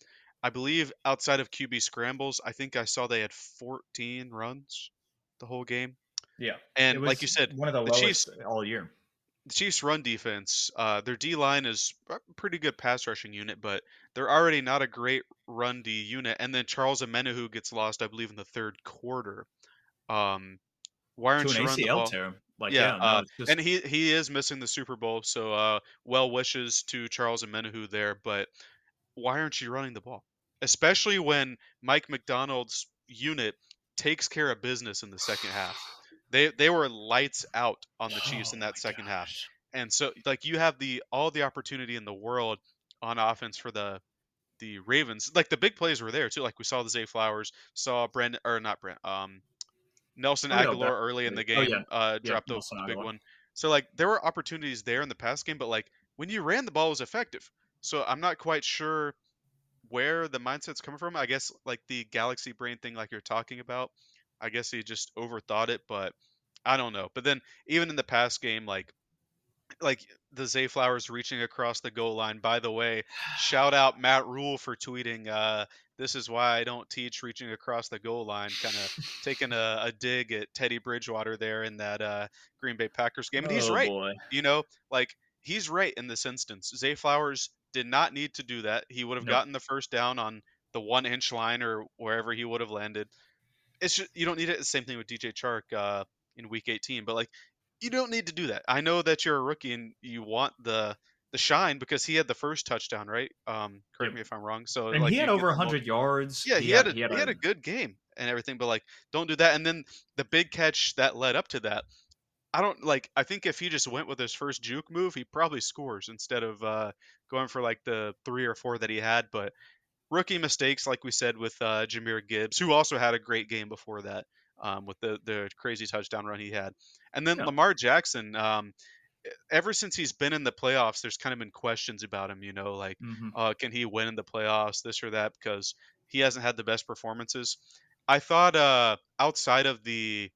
I believe outside of QB scrambles, I think I saw they had 14 runs the whole game. Yeah, and like you said, one of the, the lowest Chiefs, all year. The Chiefs' run defense, uh, their D line is a pretty good pass rushing unit, but they're already not a great run D unit. And then Charles Omenihu gets lost, I believe, in the third quarter. Um, why aren't to you running the ball? Tear. Like, yeah, yeah no, uh, just... and he he is missing the Super Bowl, so uh, well wishes to Charles Omenihu there. But why aren't you running the ball? Especially when Mike Macdonald's unit takes care of business in the second half. They they were lights out on the Chiefs oh in that second gosh. half. And so like you have the all the opportunity in the world on offense for the the Ravens. Like the big plays were there too. Like we saw the Zay Flowers, saw Brent or not Brent, um Nelson oh, Agholor early in the game oh, yeah. uh yeah, dropped Nelson a big one. So like there were opportunities there in the pass game, but like when you ran the ball was effective. So I'm not quite sure where the mindset's coming from. I guess like the galaxy brain thing like you're talking about. I guess he just overthought it, but I don't know. But then even in the past game, like like the Zay Flowers reaching across the goal line. By the way, shout out Matt Rhule for tweeting, uh, this is why I don't teach reaching across the goal line, kind of taking a, a, dig at Teddy Bridgewater there in that uh, Green Bay Packers game. And he's oh, right. Boy. You know, like he's right in this instance. Zay Flowers did not need to do that. He would have nope. gotten the first down on the one inch line or wherever he would have landed it's just you don't need it. The same thing with DJ Chark uh, in Week 18, but like you don't need to do that. I know that you're a rookie and you want the the shine because he had the first touchdown, right? Um, correct yep. me if I'm wrong. So and like, he had over 100 yards. Yeah, he, he had, had, a, he, had, he had a good game and everything, but like don't do that. And then the big catch that led up to that. I don't like. I think if he just went with his first juke move, he probably scores instead of uh, going for like the three or four that he had. But rookie mistakes, like we said with uh, Jahmyr Gibbs, who also had a great game before that um, with the the crazy touchdown run he had, and then yeah. Lamar Jackson. Um, ever since he's been in the playoffs, there's kind of been questions about him. You know, like mm-hmm. uh, can he win in the playoffs, this or that, because he hasn't had the best performances. I thought uh, outside of the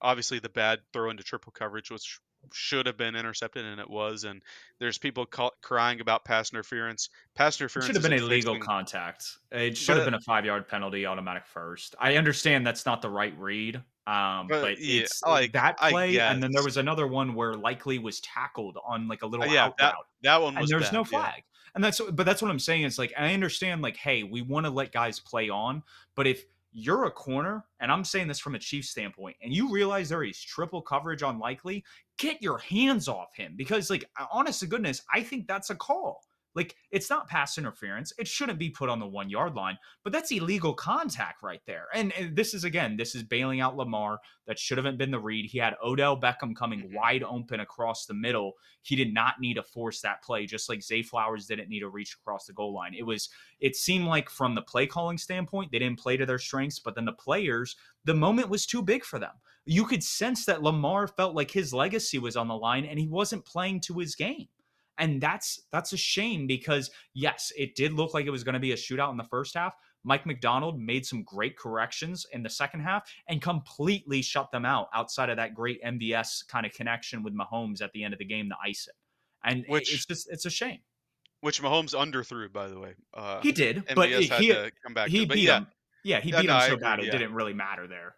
obviously the bad throw into triple coverage, which should have been intercepted and it was and there's people call, crying about pass interference. Pass interference should have been a legal contact. It should but, have been a five yard penalty automatic first. I understand that's not the right read um, but, but yeah, it's like that play and then there was another one where likely was tackled on like a little uh, yeah, out that, route that one was and there's no flag yeah. and that's but that's what i'm saying It's like i understand like hey we want to let guys play on but if you're a corner, and I'm saying this from a Chiefs standpoint, and you realize there is triple coverage on likely, get your hands off him because, like, honest to goodness, I think that's a call. Like, it's not pass interference. It shouldn't be put on the one yard line, but that's illegal contact right there. And, and this is, again, this is bailing out Lamar. That should have been the read. He had Odell Beckham coming mm-hmm. wide open across the middle. He did not need to force that play, just like Zay Flowers didn't need to reach across the goal line. It was, it seemed like from the play calling standpoint, they didn't play to their strengths, but then the players, the moment was too big for them. You could sense that Lamar felt like his legacy was on the line and he wasn't playing to his game and that's that's a shame because yes it did look like it was going to be a shootout in the first half. Mike Macdonald made some great corrections in the second half and completely shut them out outside of that great mvs kind of connection with mahomes at the end of the game to ice it. And which, it's just it's a shame. Which mahomes underthrew by the way uh, he did MVS but he, he come back he beat yeah. him. Yeah he yeah, beat no, him so bad it yeah. didn't really matter there.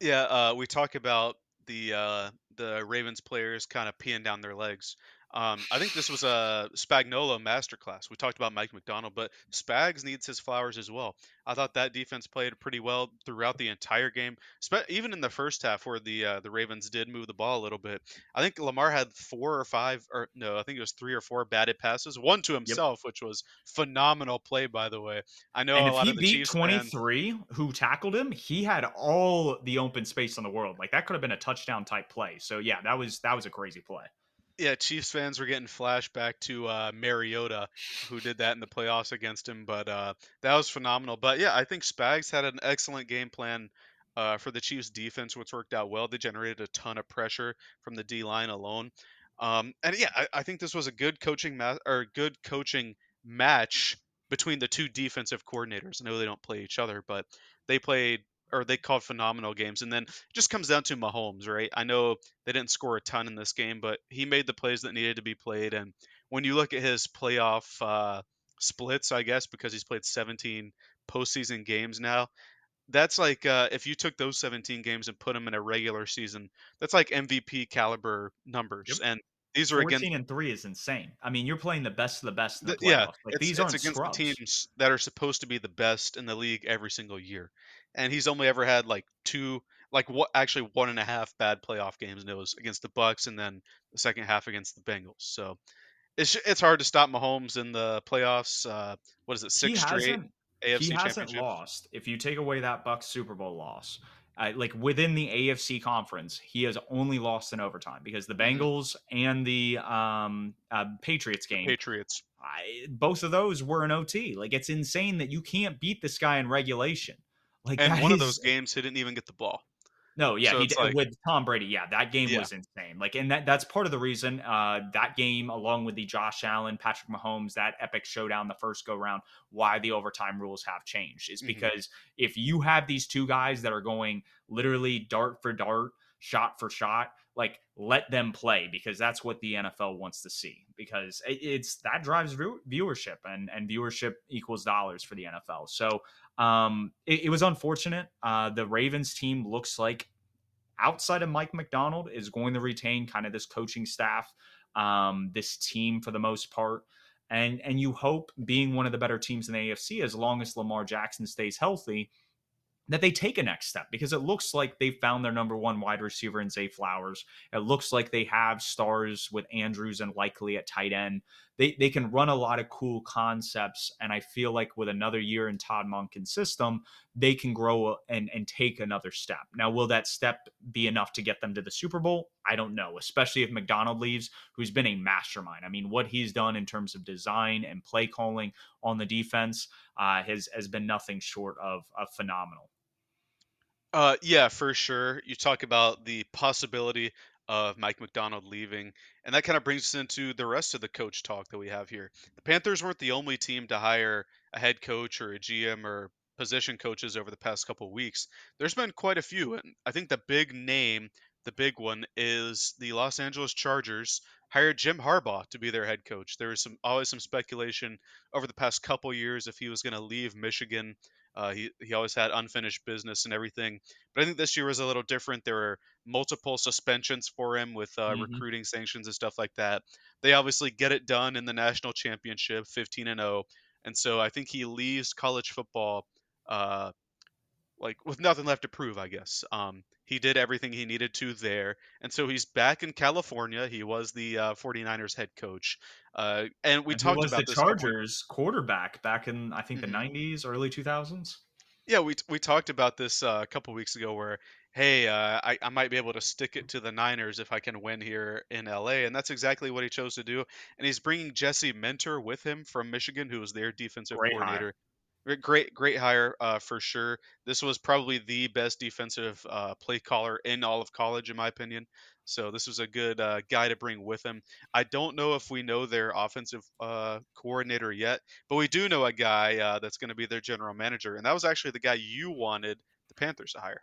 Yeah uh, we talk about the uh, the ravens players kind of peeing down their legs um, I think this was a Spagnuolo masterclass. We talked about Mike Macdonald, but Spags needs his flowers as well. I thought that defense played pretty well throughout the entire game, even in the first half where the uh, the Ravens did move the ball a little bit. I think Lamar had four or five, or no, I think it was three or four batted passes, one to himself, yep. which was phenomenal play, by the way. I know and a lot of the Chiefs 23 fans, who tackled him, he had all the open space in the world. Like that could have been a touchdown type play. So yeah, that was that was a crazy play. Yeah, Chiefs fans were getting flashback to uh, Mariota, who did that in the playoffs against him. But uh, that was phenomenal. But yeah, I think Spags had an excellent game plan uh, for the Chiefs defense, which worked out well. They generated a ton of pressure from the D line alone. Um, and yeah, I, I, think this was a good coaching ma- or good coaching match between the two defensive coordinators. I know they don't play each other, but they played or they called phenomenal games. And then it just comes down to Mahomes, right? I know they didn't score a ton in this game, but he made the plays that needed to be played. And when you look at his playoff uh, splits, I guess because he's played 17 postseason games now, that's like uh, if you took those 17 games and put them in a regular season, that's like MVP caliber numbers. Yep. And these are 14 against, and three is insane. I mean, you're playing the best of the best in the playoffs. Yeah, like, these aren't against scrubs. the teams that are supposed to be the best in the league every single year and he's only ever had like two, like what actually one and a half bad playoff games, and it was against the Bucs, and then the second half against the Bengals. So it's it's hard to stop Mahomes in the playoffs. Uh, what is it, six straight AFC He hasn't lost. If you take away that Bucs Super Bowl loss, uh, like within the AFC conference, he has only lost in overtime because the mm-hmm. Bengals and the um, uh, Patriots game. Patriots. I, both of those were an OT. Like it's insane that you can't beat this guy in regulation. Like and one is, of those games, he didn't even get the ball. No, yeah, so he did like, with Tom Brady. Yeah, that game yeah. was insane. Like, and that that's part of the reason uh, that game, along with the Josh Allen, Patrick Mahomes, that epic showdown, the first go round, why the overtime rules have changed is mm-hmm. because mm-hmm. if you have these two guys that are going literally dart for dart, shot for shot, like let them play because that's what the NFL wants to see because it's that drives viewership and and viewership equals dollars for the NFL. So um, it, it was unfortunate. Uh, the Ravens team looks like outside of Mike Macdonald is going to retain kind of this coaching staff, um, this team for the most part. And, and you hope being one of the better teams in the AFC, as long as Lamar Jackson stays healthy, that they take a next step because it looks like they found their number one wide receiver in Zay Flowers. It looks like they have stars with Andrews and Likely at tight end. They they can run a lot of cool concepts, and I feel like with another year in Todd Monken's system, they can grow and and take another step. Now, will that step be enough to get them to the Super Bowl? I don't know, especially if Macdonald leaves, who's been a mastermind. I mean, what he's done in terms of design and play calling on the defense uh, has has been nothing short of, of phenomenal. Uh, yeah, for sure. You talk about the possibility of Mike Macdonald leaving, and that kind of brings us into the rest of the coach talk that we have here. The Panthers weren't the only team to hire a head coach or a GM or position coaches over the past couple weeks. There's been quite a few, and I think the big name, the big one, is the Los Angeles Chargers hired Jim Harbaugh to be their head coach. There was some always some speculation over the past couple years if he was going to leave Michigan uh, he he always had unfinished business and everything, but I think this year was a little different. There were multiple suspensions for him with uh, mm-hmm. recruiting sanctions and stuff like that. They obviously get it done in the national championship, 15 and 0, and so I think he leaves college football. Uh, like with nothing left to prove, I guess. Um, he did everything he needed to there, and so he's back in California. He was the uh, 49ers head coach, uh, and we And talked he was about the this. a couple- Chargers quarterback back in I think Mhm. the 90s, early 2000s. Yeah, we we talked about this uh, a couple weeks ago, where hey, uh, I I might be able to stick it to the Niners if I can win here in LA, and that's exactly what he chose to do. And he's bringing Jesse Minter with him from Michigan, who was their defensive Great coordinator. Great, great hire uh, for sure. This was probably the best defensive uh, play caller in all of college, in my opinion. So this was a good uh, guy to bring with him. I don't know if we know their offensive uh, coordinator yet, but we do know a guy uh, that's going to be their general manager, and that was actually the guy you wanted the Panthers to hire.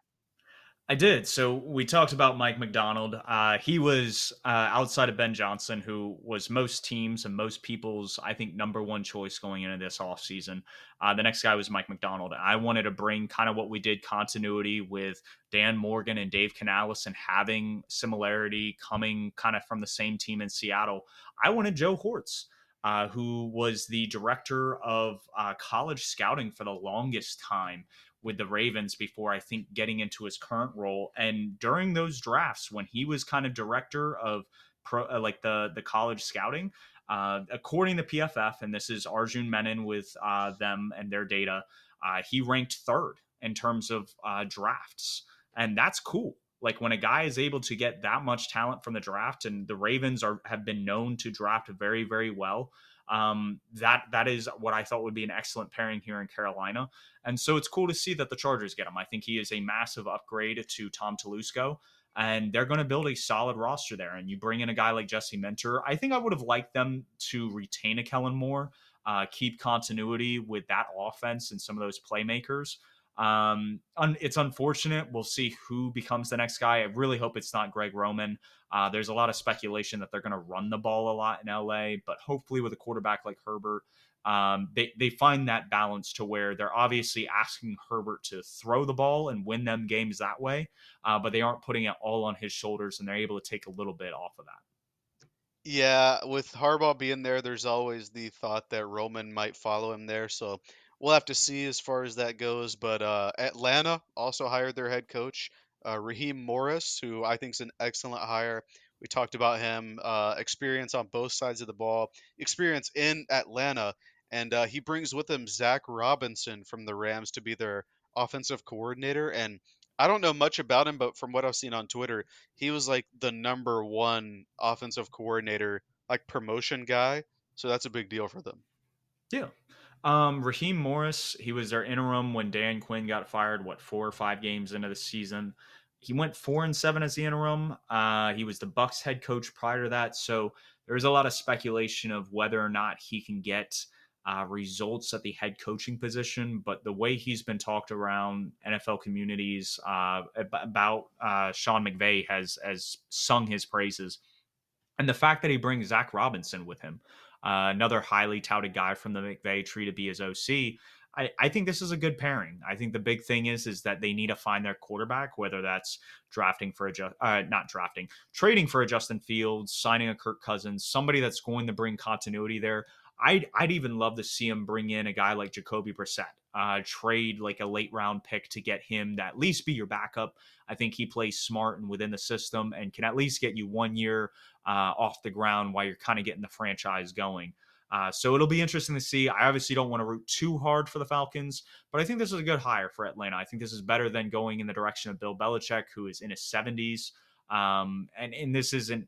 I did. So we talked about Mike Macdonald. Uh, he was uh, outside of Ben Johnson, who was most teams and most people's, I think, number one choice going into this offseason. Uh, the next guy was Mike Macdonald. I wanted to bring kind of what we did continuity with Dan Morgan and Dave Canales and having similarity coming kind of from the same team in Seattle. I wanted Joe Hortiz. Uh, who was the director of uh, college scouting for the longest time with the Ravens before I think getting into his current role. And during those drafts, when he was kind of director of pro, uh, like the the college scouting, uh, according to PFF, and this is Arjun Menon with uh, them and their data, uh, he ranked third in terms of uh, drafts, and that's cool. Like when a guy is able to get that much talent from the draft, and the Ravens are have been known to draft very, very well. Um, that that is what I thought would be an excellent pairing here in Carolina. And so it's cool to see that the Chargers get him. I think he is a massive upgrade to Tom Telesco, and they're going to build a solid roster there. And you bring in a guy like Jesse Minter. I think I would have liked them to retain a Kellen Moore, uh, keep continuity with that offense and some of those playmakers. Um, un- it's unfortunate. We'll see who becomes the next guy. I really hope it's not Greg Roman. Uh, there's a lot of speculation that they're going to run the ball a lot in LA, but hopefully with a quarterback like Herbert, um, they they find that balance to where they're obviously asking Herbert to throw the ball and win them games that way, uh, but they aren't putting it all on his shoulders, and they're able to take a little bit off of that. Yeah, with Harbaugh being there, there's always the thought that Roman might follow him there. So we'll have to see as far as that goes. But uh, Atlanta also hired their head coach, uh, Raheem Morris, who I think is an excellent hire. We talked about him, uh, experience on both sides of the ball, experience in Atlanta, and uh, he brings with him Zach Robinson from the Rams to be their offensive coordinator. And I don't know much about him, but from what I've seen on Twitter, he was like the number one offensive coordinator, like promotion guy. So that's a big deal for them. Yeah. Um, Raheem Morris, he was their interim when Dan Quinn got fired, what, four or five games into the season. He went four and seven as the interim. Uh, he was the Bucs head coach prior to that. So there's a lot of speculation of whether or not he can get uh, results at the head coaching position. But the way he's been talked around NFL communities uh, about uh, Sean McVay has has sung his praises, and the fact that he brings Zach Robinson with him, uh, another highly touted guy from the McVay tree to be his OC. I, I think this is a good pairing. I think the big thing is is that they need to find their quarterback, whether that's drafting for a ju- uh, not drafting, trading for a Justin Fields, signing a Kirk Cousins, somebody that's going to bring continuity there. I'd I'd even love to see him bring in a guy like Jacoby Brissett, uh, trade like a late round pick to get him to at least be your backup. I think he plays smart and within the system and can at least get you one year uh, off the ground while you're kind of getting the franchise going. Uh, so it'll be interesting to see. I obviously don't want to root too hard for the Falcons, but I think this is a good hire for Atlanta. I think this is better than going in the direction of Bill Belichick, who is in his 70s. Um, and and this isn't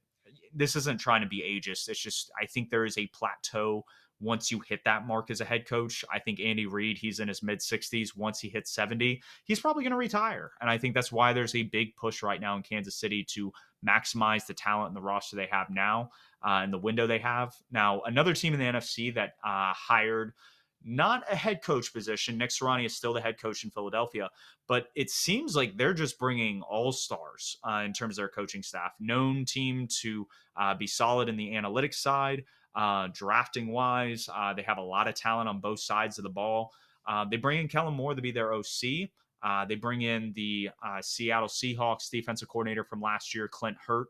this isn't trying to be ageist. It's just I think there is a plateau once you hit that mark as a head coach. I think Andy Reid, he's in his mid 60s. Once he hits 70, he's probably going to retire. And I think that's why there's a big push right now in Kansas City to maximize the talent and the roster they have now uh, and the window they have. Now, another team in the NFC that uh, hired not a head coach position. Nick Sirianni is still the head coach in Philadelphia, but it seems like they're just bringing all stars uh, in terms of their coaching staff. Known team to uh, be solid in the analytics side, uh, drafting wise. Uh, they have a lot of talent on both sides of the ball. Uh, they bring in Kellen Moore to be their OC. Uh, they bring in the Seattle Seahawks defensive coordinator from last year, Clint Hurtt,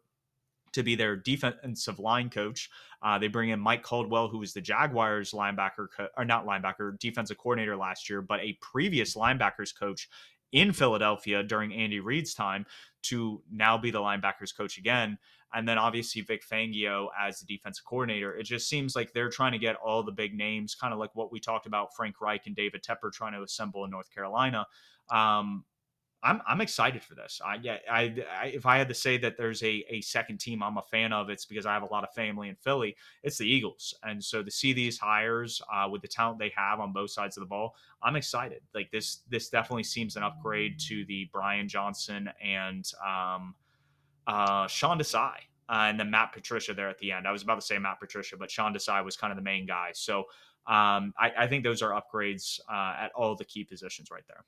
to be their defensive line coach. Uh, they bring in Mike Caldwell, who was the Jaguars linebacker, co- or not linebacker, defensive coordinator last year, but a previous linebackers coach in Philadelphia during Andy Reid's time to now be the linebackers coach again. And then obviously Vic Fangio as the defensive coordinator. It just seems like they're trying to get all the big names, kind of like what we talked about Frank Reich and David Tepper trying to assemble in North Carolina. Um, I'm I'm excited for this. I yeah, I, I, if I had to say that there's a a second team I'm a fan of, it's because I have a lot of family in Philly. It's the Eagles, and so to see these hires uh, with the talent they have on both sides of the ball, I'm excited. Like this this definitely seems an upgrade to the Brian Johnson and um, uh, Sean Desai. Uh, and then Matt Patricia there at the end. I was about to say Matt Patricia, but Sean Desai was kind of the main guy. So um, I, I, think those are upgrades uh, at all the key positions right there.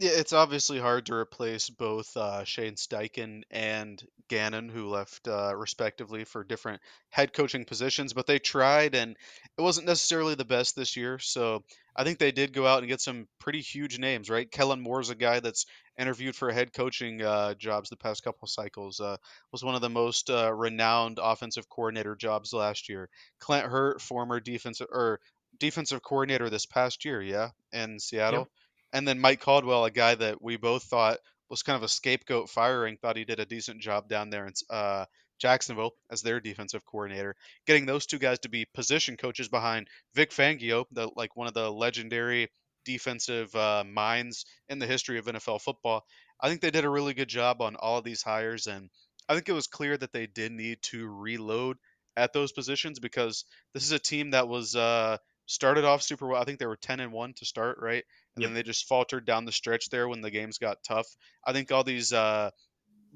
Yeah, it's obviously hard to replace both uh, Shane Steichen and Gannon, who left uh, respectively for different head coaching positions, but they tried, and it wasn't necessarily the best this year. So I think they did go out and get some pretty huge names, right? Kellen Moore's a guy that's interviewed for head coaching uh, jobs the past couple cycles. Uh, was one of the most uh, renowned offensive coordinator jobs last year. Clint Hurtt, former defensive or defensive coordinator this past year, yeah, in Seattle. Yep and then Mike Caldwell, a guy that we both thought was kind of a scapegoat firing, thought he did a decent job down there in uh, Jacksonville as their defensive coordinator. Getting those two guys to be position coaches behind Vic Fangio, the like one of the legendary defensive uh, minds in the history of NFL football. I think they did a really good job on all of these hires, and I think it was clear that they did need to reload at those positions because this is a team that was uh, started off super well. I think they were 10 and 1 to start, right? And yep. then they just faltered down the stretch there when the games got tough. I think all these uh,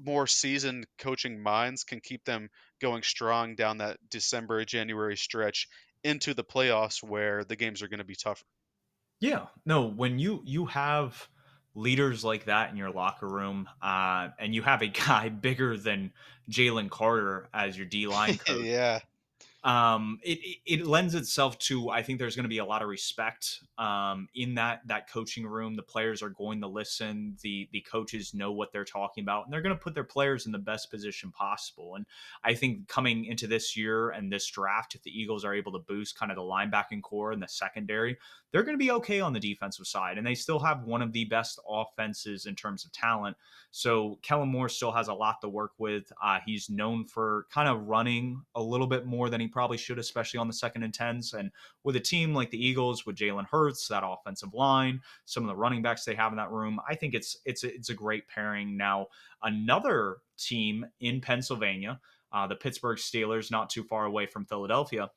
more seasoned coaching minds can keep them going strong down that December, January stretch into the playoffs where the games are going to be tougher. Yeah. No, when you you have leaders like that in your locker room, uh, and you have a guy bigger than Jalen Carter as your D line coach. yeah um, it, it lends itself to I think there's going to be a lot of respect um, in that that coaching room. The players are going to listen. The the coaches know what they're talking about, and they're going to put their players in the best position possible. And I think coming into this year and this draft, if the Eagles are able to boost kind of the linebacking core and the secondary, they're going to be okay on the defensive side, and they still have one of the best offenses in terms of talent. So Kellen Moore still has a lot to work with. Uh, he's known for kind of running a little bit more than he probably should, especially on the second and tens. And with a team like the Eagles, with Jalen Hurts, that offensive line, some of the running backs they have in that room, I think it's it's it's a great pairing. Now another team in Pennsylvania, uh, the Pittsburgh Steelers, not too far away from Philadelphia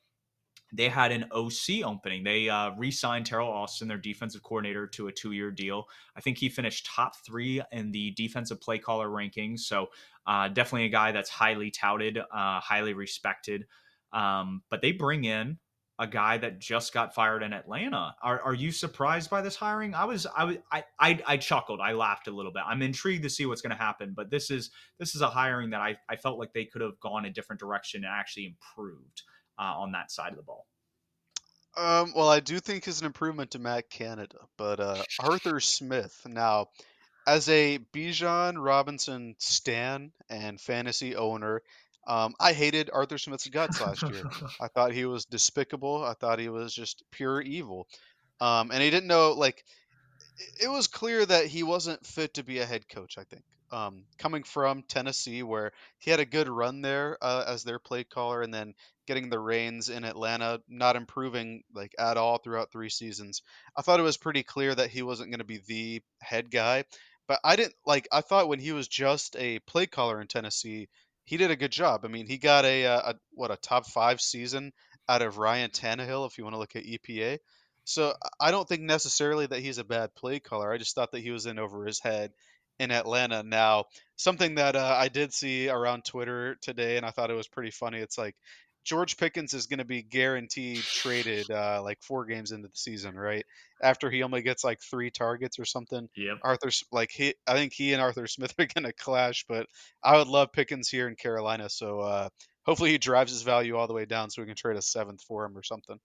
they had an OC opening. They uh, re-signed Teryl Austin, their defensive coordinator, to a two-year deal. I think he finished top three in the defensive play caller rankings. So uh, definitely a guy that's highly touted, uh, highly respected. Um, but they bring in a guy that just got fired in Atlanta. Are, are you surprised by this hiring? I was, I was, I, I, I chuckled. I laughed a little bit. I'm intrigued to see what's going to happen. But this is, this is a hiring that I, I felt like they could have gone a different direction and actually improved uh, on that side of the ball. Um, well, I do think is an improvement to Matt Canada, but uh, Arthur Smith now, as a Bijan Robinson stan and fantasy owner, um, I hated Arthur Smith's guts last year. I thought he was despicable. I thought he was just pure evil, um, and he didn't know. Like, it was clear that he wasn't fit to be a head coach. I think um, coming from Tennessee, where he had a good run there uh, as their play caller, and then getting the reins in Atlanta, not improving like at all throughout three seasons. I thought it was pretty clear that he wasn't going to be the head guy, but I didn't like. I thought when he was just a play caller in Tennessee, he did a good job. I mean, he got a, a, uh, a what a top five season out of Ryan Tannehill, if you want to look at EPA. So I don't think necessarily that he's a bad play caller. I just thought that he was in over his head in Atlanta. Now, something that uh, I did see around Twitter today, and I thought it was pretty funny. It's like George Pickens is going to be guaranteed traded uh, like four games into the season, right? After he only gets like three targets or something. Yep. Arthur, like he, I think he and Arthur Smith are going to clash, but I would love Pickens here in Carolina. So uh, hopefully he drives his value all the way down so we can trade a seventh for him or something.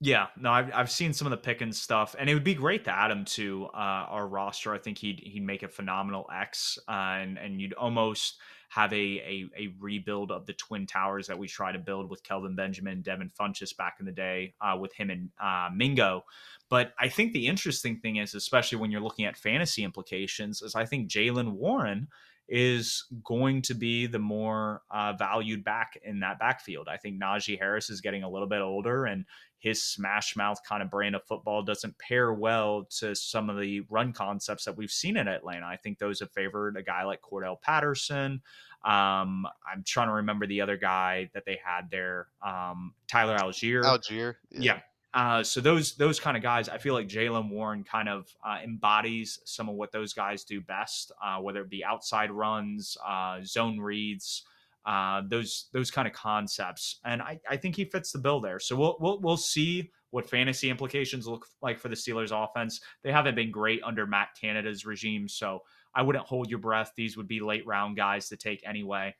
Yeah, no, I've I've seen some of the Pickens stuff, and it would be great to add him to uh, our roster. I think he'd he'd make a phenomenal X, uh, and and you'd almost have a, a a rebuild of the twin towers that we try to build with Kelvin Benjamin, Devin Funchess back in the day, uh, with him and uh, Mingo. But I think the interesting thing is, especially when you're looking at fantasy implications, is I think Jaylen Warren is going to be the more uh, valued back in that backfield. I think Najee Harris is getting a little bit older, and his smash mouth kind of brand of football doesn't pair well to some of the run concepts that we've seen in Atlanta. I think those have favored a guy like Cordell Patterson. Um, I'm trying to remember the other guy that they had there, um, Tyler Allgeier. Allgeier, yeah. yeah. Uh, so those those kind of guys, I feel like Jaylen Warren kind of uh, embodies some of what those guys do best, uh, whether it be outside runs, uh, zone reads, uh, those those kind of concepts, and I, I think he fits the bill there. So we'll we'll we'll see what fantasy implications look like for the Steelers offense. They haven't been great under Matt Canada's regime, so I wouldn't hold your breath. These would be late round guys to take anyway.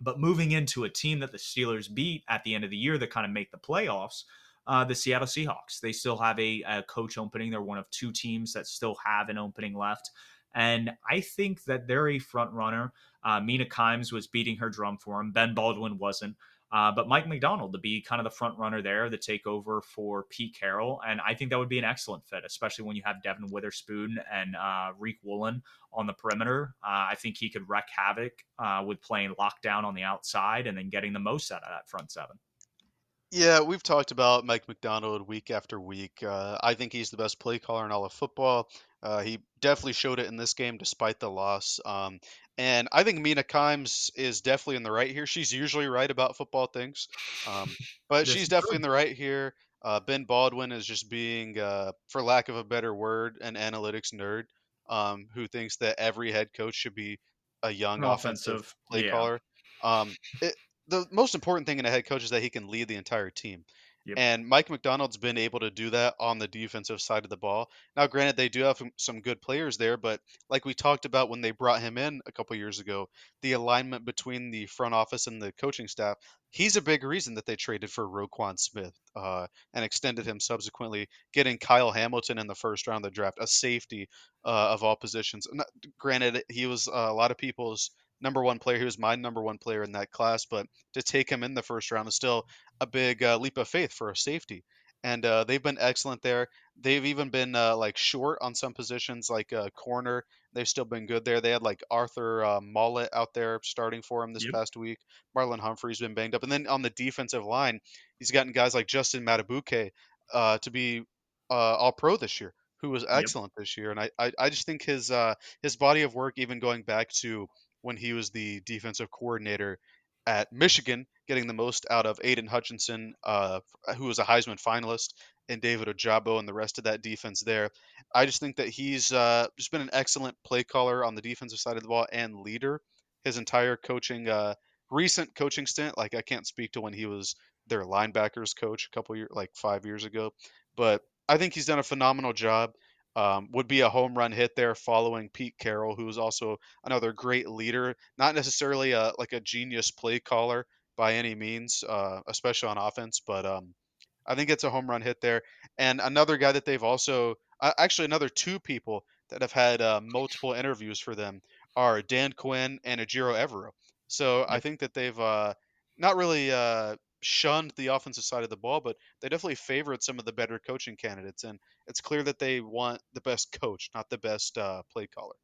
But moving into a team that the Steelers beat at the end of the year that kind of make the playoffs uh, the Seattle Seahawks. They still have a, a, coach opening. They're one of two teams that still have an opening left. And I think that they're a front runner. Uh, Mina Kimes was beating her drum for him. Ben Baldwin wasn't. Uh, but Mike Macdonald to be kind of the front runner there, the takeover for Pete Carroll. And I think that would be an excellent fit, especially when you have Devon Witherspoon and uh, Riq Woolen on the perimeter. Uh, I think he could wreak havoc uh, with playing lockdown on the outside and then getting the most out of that front seven. Yeah, we've talked about Mike Macdonald week after week. Uh, I think he's the best play caller in all of football. Uh, he definitely showed it in this game despite the loss. Um, and I think Mina Kimes is definitely in the right here. She's usually right about football things, um, but she's definitely in the right here. Uh, ben Baldwin is just being, uh, for lack of a better word, an analytics nerd um, who thinks that every head coach should be a young offensive, offensive play yeah. caller. Um, it, the most important thing in a head coach is that he can lead the entire team. Yep. And Mike Macdonald's been able to do that on the defensive side of the ball. Now, granted, they do have some good players there, but like we talked about when they brought him in a couple years ago, the alignment between the front office and the coaching staff, he's a big reason that they traded for Roquan Smith uh, and extended him subsequently, getting Kyle Hamilton in the first round of the draft, a safety uh, of all positions. Granted, he was uh, a lot of people's number one player. He was my number one player in that class, but to take him in the first round is still a big uh, leap of faith for a safety. And uh, they've been excellent there. They've even been uh, like short on some positions, like uh, corner. They've still been good there. They had like Arthur uh, Maulet out there starting for him this yep. past week. Marlon Humphrey's been banged up, and then on the defensive line, he's gotten guys like Justin Madubuike uh, to be uh, All Pro this year, who was excellent yep. this year. And I, I, I just think his uh, his body of work, even going back to when he was the defensive coordinator at Michigan, getting the most out of Aiden Hutchinson, uh, who was a Heisman finalist, and David Ojabo and the rest of that defense there. I just think that he's uh, just been an excellent play caller on the defensive side of the ball and leader his entire coaching, uh, recent coaching stint. Like I can't speak to when he was their linebackers coach a couple years, like five years ago, but I think he's done a phenomenal job um, would be a home run hit there following Pete Carroll, who is also another great leader, not necessarily a, like a genius play caller by any means, uh, especially on offense, but um, I think it's a home run hit there. And another guy that they've also, uh, actually, another two people that have had uh, multiple interviews for them are Dan Quinn and Ejiro Evero. So I think that they've uh, not really uh, shunned the offensive side of the ball, but they definitely favored some of the better coaching candidates. And it's clear that they want the best coach, not the best uh, play caller.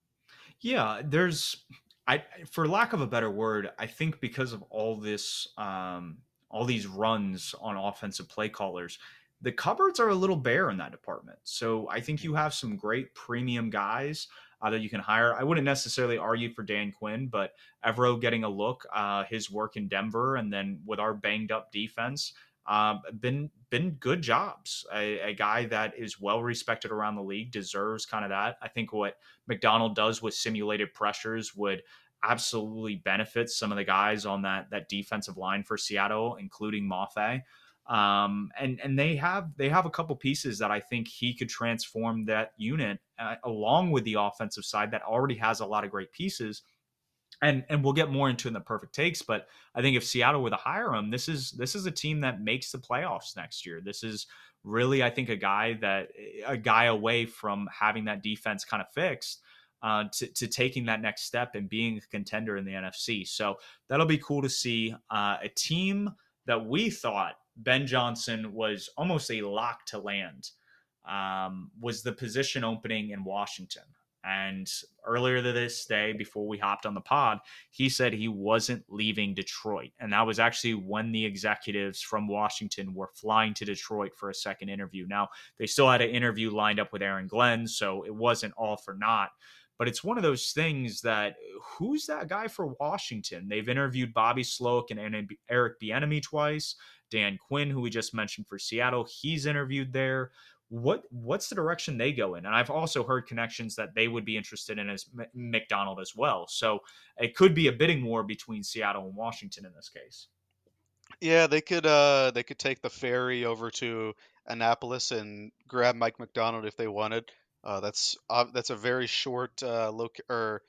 Yeah, there's, I for lack of a better word, I think because of all this, um, all these runs on offensive play callers, the cupboards are a little bare in that department. So I think you have some great premium guys uh, that you can hire. I wouldn't necessarily argue for Dan Quinn, but Evero getting a look, uh, his work in Denver, and then with our banged up defense, um, been been good jobs. A, a, guy that is well respected around the league deserves kind of that. I think what Macdonald does with simulated pressures would absolutely benefit some of the guys on that that defensive line for Seattle, including Mafe. Um, and and they have they have a couple pieces that I think he could transform that unit uh, along with the offensive side that already has a lot of great pieces and and we'll get more into in the Purrfect Takes but i think if seattle were to hire him this is this is a team that makes the playoffs next year this is really, I think a guy that a guy away from having that defense kind of fixed. Uh, to, to, taking that next step and being a contender in the NFC. So that'll be cool to see uh, a team that we thought Ben Johnson was almost a lock to land um, was the position opening in Washington. And earlier this day, before we hopped on the pod, he said he wasn't leaving Detroit. And that was actually when the executives from Washington were flying to Detroit for a second interview. Now, they still had an interview lined up with Aaron Glenn, so it wasn't all for naught. But it's one of those things that who's that guy for Washington? They've interviewed Bobby Slowik and Eric Bieniemy twice. Dan Quinn, who we just mentioned for Seattle, he's interviewed there. What what's the direction they go in? And i've also heard connections that they would be interested in as macdonald as well. So it could be a bidding war between seattle and washington in this case. Yeah they could uh they could take the ferry over to annapolis and grab mike Macdonald if they wanted. Uh, that's uh, that's a very short uh, look or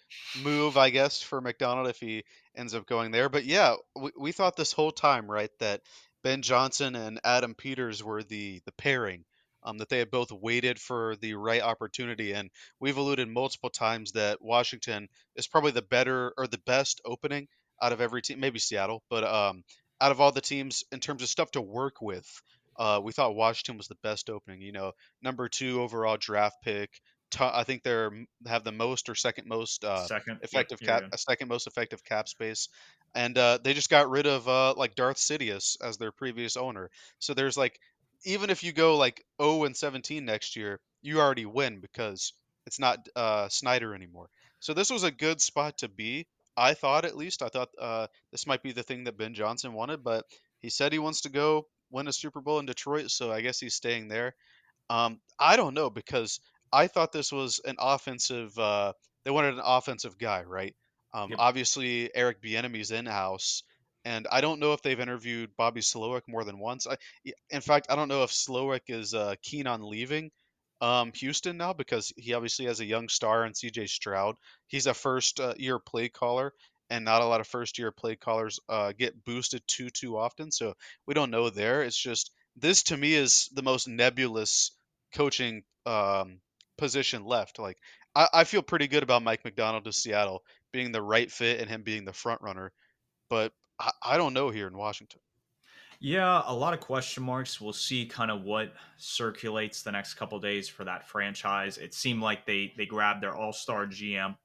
move, I guess, for Macdonald if he ends up going there. But yeah, we, we thought this whole time, right, that Ben Johnson and Adam Peters were the the pairing um, that they had both waited for the right opportunity. And we've alluded multiple times that Washington is probably the better or the best opening out of every team, maybe Seattle, but um, out of all the teams in terms of stuff to work with, uh, we thought Washington was the best opening. You know, number two overall draft pick. I think they're have the most or second most uh, second effective cap, a second most effective cap space, and uh, they just got rid of uh, like Darth Sidious as their previous owner. So there's like even if you go like 0 and 17 next year, you already win because it's not uh, Snyder anymore. So this was a good spot to be. I thought at least. I thought uh, this might be the thing that Ben Johnson wanted, but he said he wants to go win a Super Bowl in Detroit, so I guess he's staying there. Um, I don't know because I thought this was an offensive. Uh, they wanted an offensive guy, right? Um, yep. Obviously, Eric Bieniemy's in house, and I don't know if they've interviewed Bobby Slowik more than once. I, in fact, I don't know if Slowik is uh, keen on leaving um, Houston now because he obviously has a young star in C.J. Stroud. He's a first uh, year play caller, and not a lot of first year play callers uh, get boosted too too often. So we don't know there. It's just this to me is the most nebulous coaching um, position left. Like I, I feel pretty good about Mike Macdonald to Seattle being the right fit and him being the front runner. But I, I don't know here in Washington. Yeah, a lot of question marks. We'll see kind of what circulates the next couple days for that franchise. It seemed like they they grabbed their all-star GM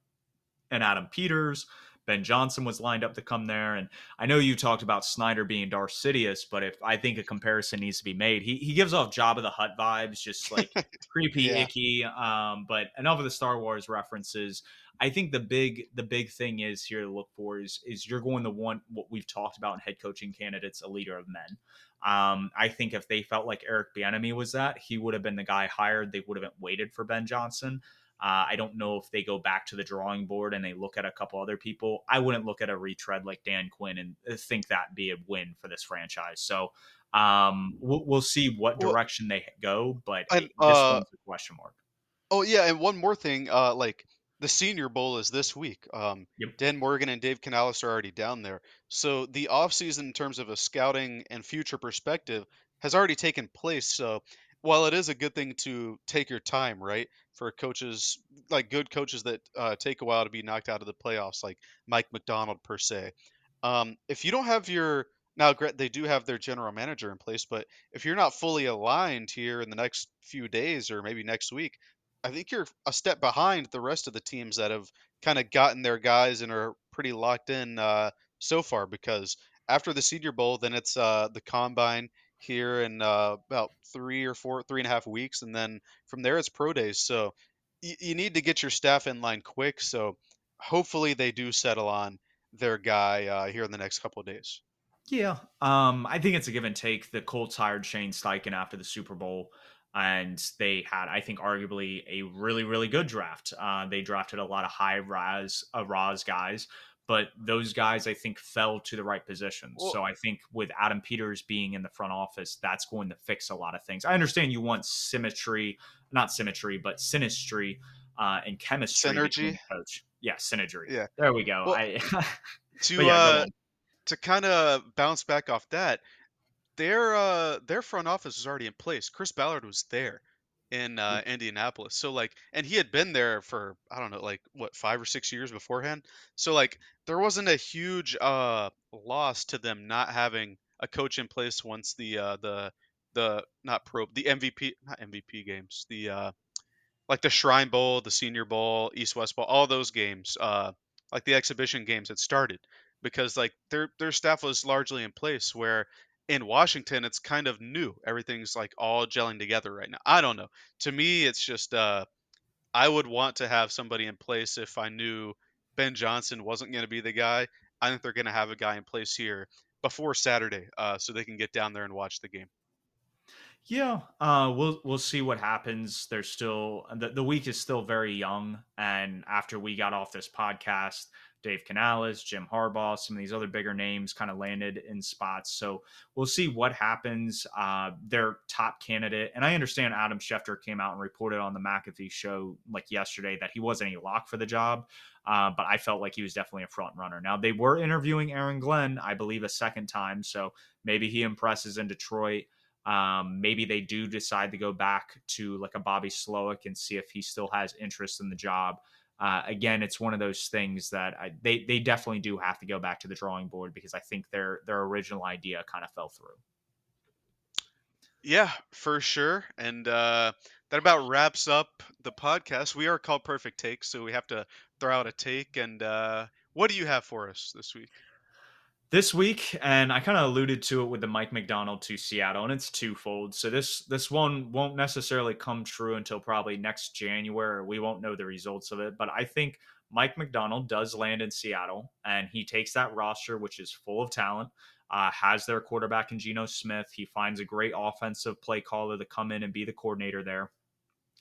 and Adam Peters. Ben Johnson was lined up to come there. And I know you talked about Snyder being Darth Sidious, but if I think a comparison needs to be made, he, he gives off Jabba the Hutt vibes, just like creepy, yeah. icky. Um, but enough of the Star Wars references. I think the big the big thing is here to look for is is you're going to want what we've talked about in head coaching candidates, a leader of men. Um, I think if they felt like Eric Bieniemy was that, he would have been the guy hired. They would have waited for Ben Johnson. Uh, I don't know if they go back to the drawing board and they look at a couple other people. I wouldn't look at a retread like Dan Quinn and uh, think that be a win for this franchise. So um, we'll, we'll see what direction well, they go, but and, this uh, one's a question mark. Oh yeah, and one more thing, uh, like the Senior Bowl is this week. Um, yep. Dan Morgan and Dave Canales are already down there. So the offseason in terms of a scouting and future perspective has already taken place. So while it is a good thing to take your time, right, for coaches like good coaches that uh, take a while to be knocked out of the playoffs, like Mike Macdonald per se. Um, if you don't have your now, they do have their general manager in place, but if you're not fully aligned here in the next few days or maybe next week, I think you're a step behind the rest of the teams that have kind of gotten their guys and are pretty locked in uh, so far. Because after the Senior Bowl, then it's uh, the combine here in uh, about three or four, three and a half weeks, and then from there it's pro days. So y- you need to get your staff in line quick. So hopefully they do settle on their guy uh, here in the next couple of days. Yeah, um, I think it's a give and take. The Colts hired Shane Steichen after the Super Bowl, and they had, I think, arguably a really, really good draft. Uh, they drafted a lot of high rise, uh, RAS guys, but those guys I think fell to the right positions. Well, so I think with Adam Peters being in the front office, that's going to fix a lot of things. I understand you want symmetry, not symmetry, but synastry uh, and chemistry. Synergy, coach. Yeah, synergy. Yeah, there we go. Well, I, to yeah, uh, to kind of bounce back off that, their uh their front office was already in place. Chris Ballard was there in uh, Indianapolis. So like, and he had been there for I don't know, like what five or six years beforehand. So like, there wasn't a huge uh loss to them not having a coach in place once the uh the the not pro the MVP not MVP games the uh like the Shrine Bowl, the Senior Bowl, East West Bowl, all those games, uh like the exhibition games had started because like their their staff was largely in place where in Washington, it's kind of new. Everything's like all gelling together right now. I don't know. To me, it's just uh, I would want to have somebody in place if I knew Ben Johnson wasn't going to be the guy. I think they're going to have a guy in place here before Saturday, uh, so they can get down there and watch the game. Yeah, uh, we'll we'll see what happens. There's still the, the week is still very young, and after we got off this podcast, Dave Canales, Jim Harbaugh, some of these other bigger names kind of landed in spots. So we'll see what happens. Uh, their top candidate, and I understand Adam Schefter came out and reported on the McAfee show like yesterday that he wasn't a lock for the job, uh, but I felt like he was definitely a front runner. Now they were interviewing Aaron Glenn, I believe, a second time, so maybe he impresses in Detroit. Um, maybe they do decide to go back to like a Bobby Slowik and see if he still has interest in the job uh, again, it's one of those things that I, they they definitely do have to go back to the drawing board because I think their their original idea kind of fell through. Yeah, for sure. And uh, that about wraps up the podcast. We are called Purrfect Takes, so we have to throw out a take. And uh, what do you have for us this week? This week, and I kind of alluded to it with the Mike Macdonald to Seattle, and it's twofold. So this this one won't necessarily come true until probably next January. We won't know the results of it, but I think Mike Macdonald does land in Seattle, and he takes that roster, which is full of talent. Uh, has their quarterback in Geno Smith. He finds a great offensive play caller to come in and be the coordinator there.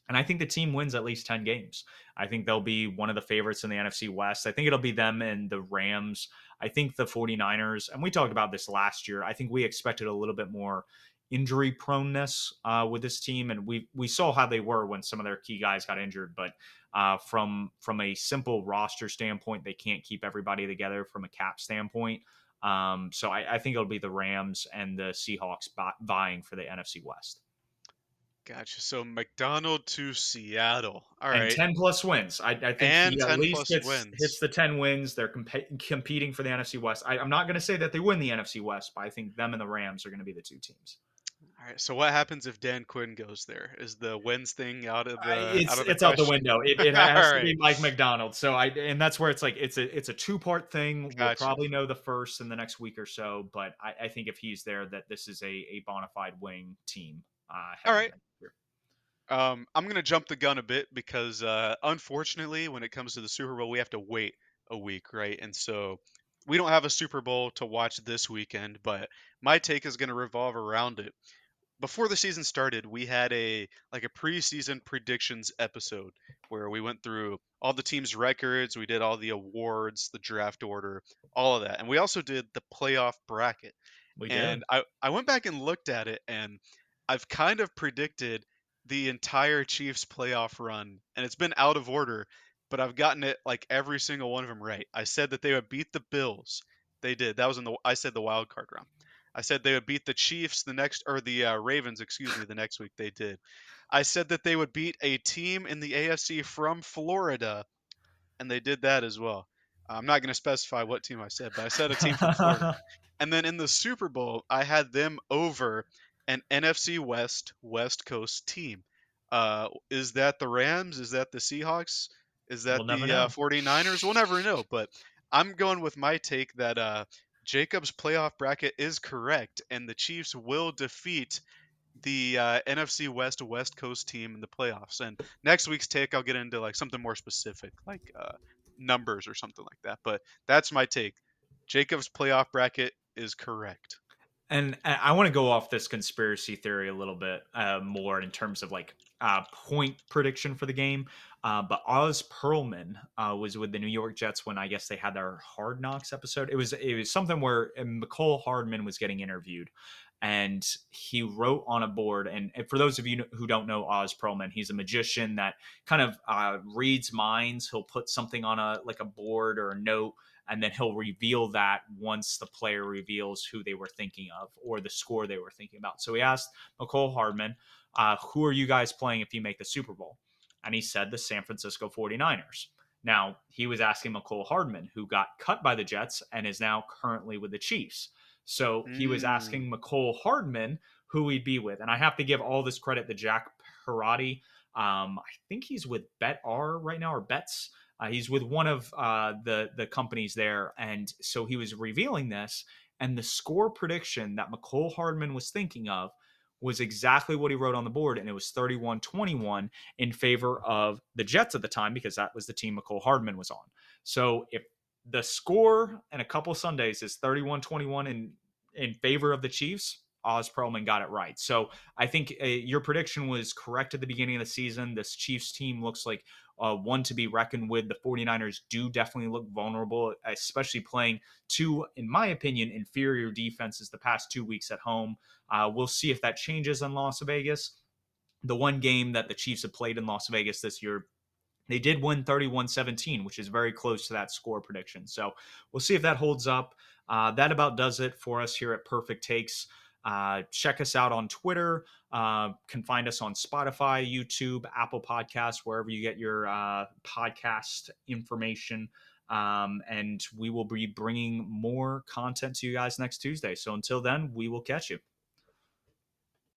And I think the team wins at least 10 games. I think they'll be one of the favorites in the NFC West. I think it'll be them and the Rams. I think the 49ers, and we talked about this last year, I think we expected a little bit more injury proneness uh, with this team. And we we saw how they were when some of their key guys got injured. But uh, from from a simple roster standpoint, they can't keep everybody together from a cap standpoint. Um, so I, I, think it'll be the Rams and the Seahawks vying for the NFC West. Gotcha. So Macdonald to Seattle. All and right. 10 plus wins. I, I think and he at least hits, hits, the 10 wins. They're comp- competing for the NFC West. I, am not going to say that they win the NFC West, but I think them and the Rams are going to be the two teams. All right. So what happens if Dan Quinn goes there? Is the wins thing out of the? Uh, it's out the it's out the window. It, it has to right. be Mike Macdonald. So I and that's where it's like it's a it's a two part thing. Gotcha. We'll probably know the first in the next week or so, but I, I think if he's there, that this is a a bona fide wing team. Uh, All right. Um, I'm gonna jump the gun a bit because uh, unfortunately, when it comes to the Super Bowl, we have to wait a week, right? And so we don't have a Super Bowl to watch this weekend. But my take is gonna revolve around it. Before the season started, we had a like a preseason predictions episode where we went through all the teams' records, we did all the awards, the draft order, all of that, and we also did the playoff bracket. We did. and I I went back and looked at it, and I've kind of predicted the entire Chiefs playoff run, and it's been out of order, but I've gotten it like every single one of them right. I said that they would beat the Bills. They did. That was in the I said the wild card round. I said they would beat the Chiefs the next or the uh, Ravens, excuse me, the next week they did. I said that they would beat a team in the AFC from Florida, and they did that as well. I'm not going to specify what team I said, but I said a team from Florida. and then in the Super Bowl, I had them over an NFC West West Coast team. Uh, is that the Rams? Is that the Seahawks? Is that We'll the uh, know. 49ers? We'll never know. But I'm going with my take that uh, Jacob's playoff bracket is correct, and the Chiefs will defeat the uh, NFC West West Coast team in the playoffs. And next week's take, I'll get into like something more specific, like uh, numbers or something like that. But that's my take. Jacob's playoff bracket is correct. And I- I want to go off this conspiracy theory a little bit uh, more in terms of like uh, point prediction for the game. Uh, but Oz Pearlman uh, was with the New York Jets when I guess they had their Hard Knocks episode. It was it was something where uh, Mecole Hardman was getting interviewed, and he wrote on a board. And for those of you who don't know Oz Pearlman, he's a magician that kind of uh, reads minds. He'll put something on a like a board or a note and then he'll reveal that once the player reveals who they were thinking of or the score they were thinking about. So he asked Mecole Hardman, uh, "Who are you guys playing if you make the Super Bowl?" And he said the San Francisco 49ers. Now, he was asking Mecole Hardman, who got cut by the Jets and is now currently with the Chiefs. So he was asking mm. Mecole Hardman who he'd be with. And I have to give all this credit to Jack Parati. Um, I think he's with Betr right now or Bets. Uh, he's with one of uh, the the companies there, and so he was revealing this, and the score prediction that Mecole Hardman was thinking of was exactly what he wrote on the board, and it was 31 21 in favor of the Jets at the time because that was the team Mecole Hardman was on. So if the score in a couple Sundays is 31 21 in, in favor of the Chiefs, Oz Pearlman got it right. So I think uh, your prediction was correct at the beginning of the season. This Chiefs team looks like uh, one to be reckoned with. The 49ers do definitely look vulnerable, especially playing two, in my opinion, inferior defenses the past two weeks at home. Uh, we'll see if that changes in Las Vegas. The one game that the Chiefs have played in Las Vegas this year, they did win 31 17, which is very close to that score prediction. So we'll see if that holds up. Uh, that about does it for us here at Purrfect Takes. Uh, check us out on Twitter. Uh, can find us on Spotify, YouTube, Apple Podcasts, wherever you get your uh, podcast information. Um, and we will be bringing more content to you guys next Tuesday. So until then, we will catch you.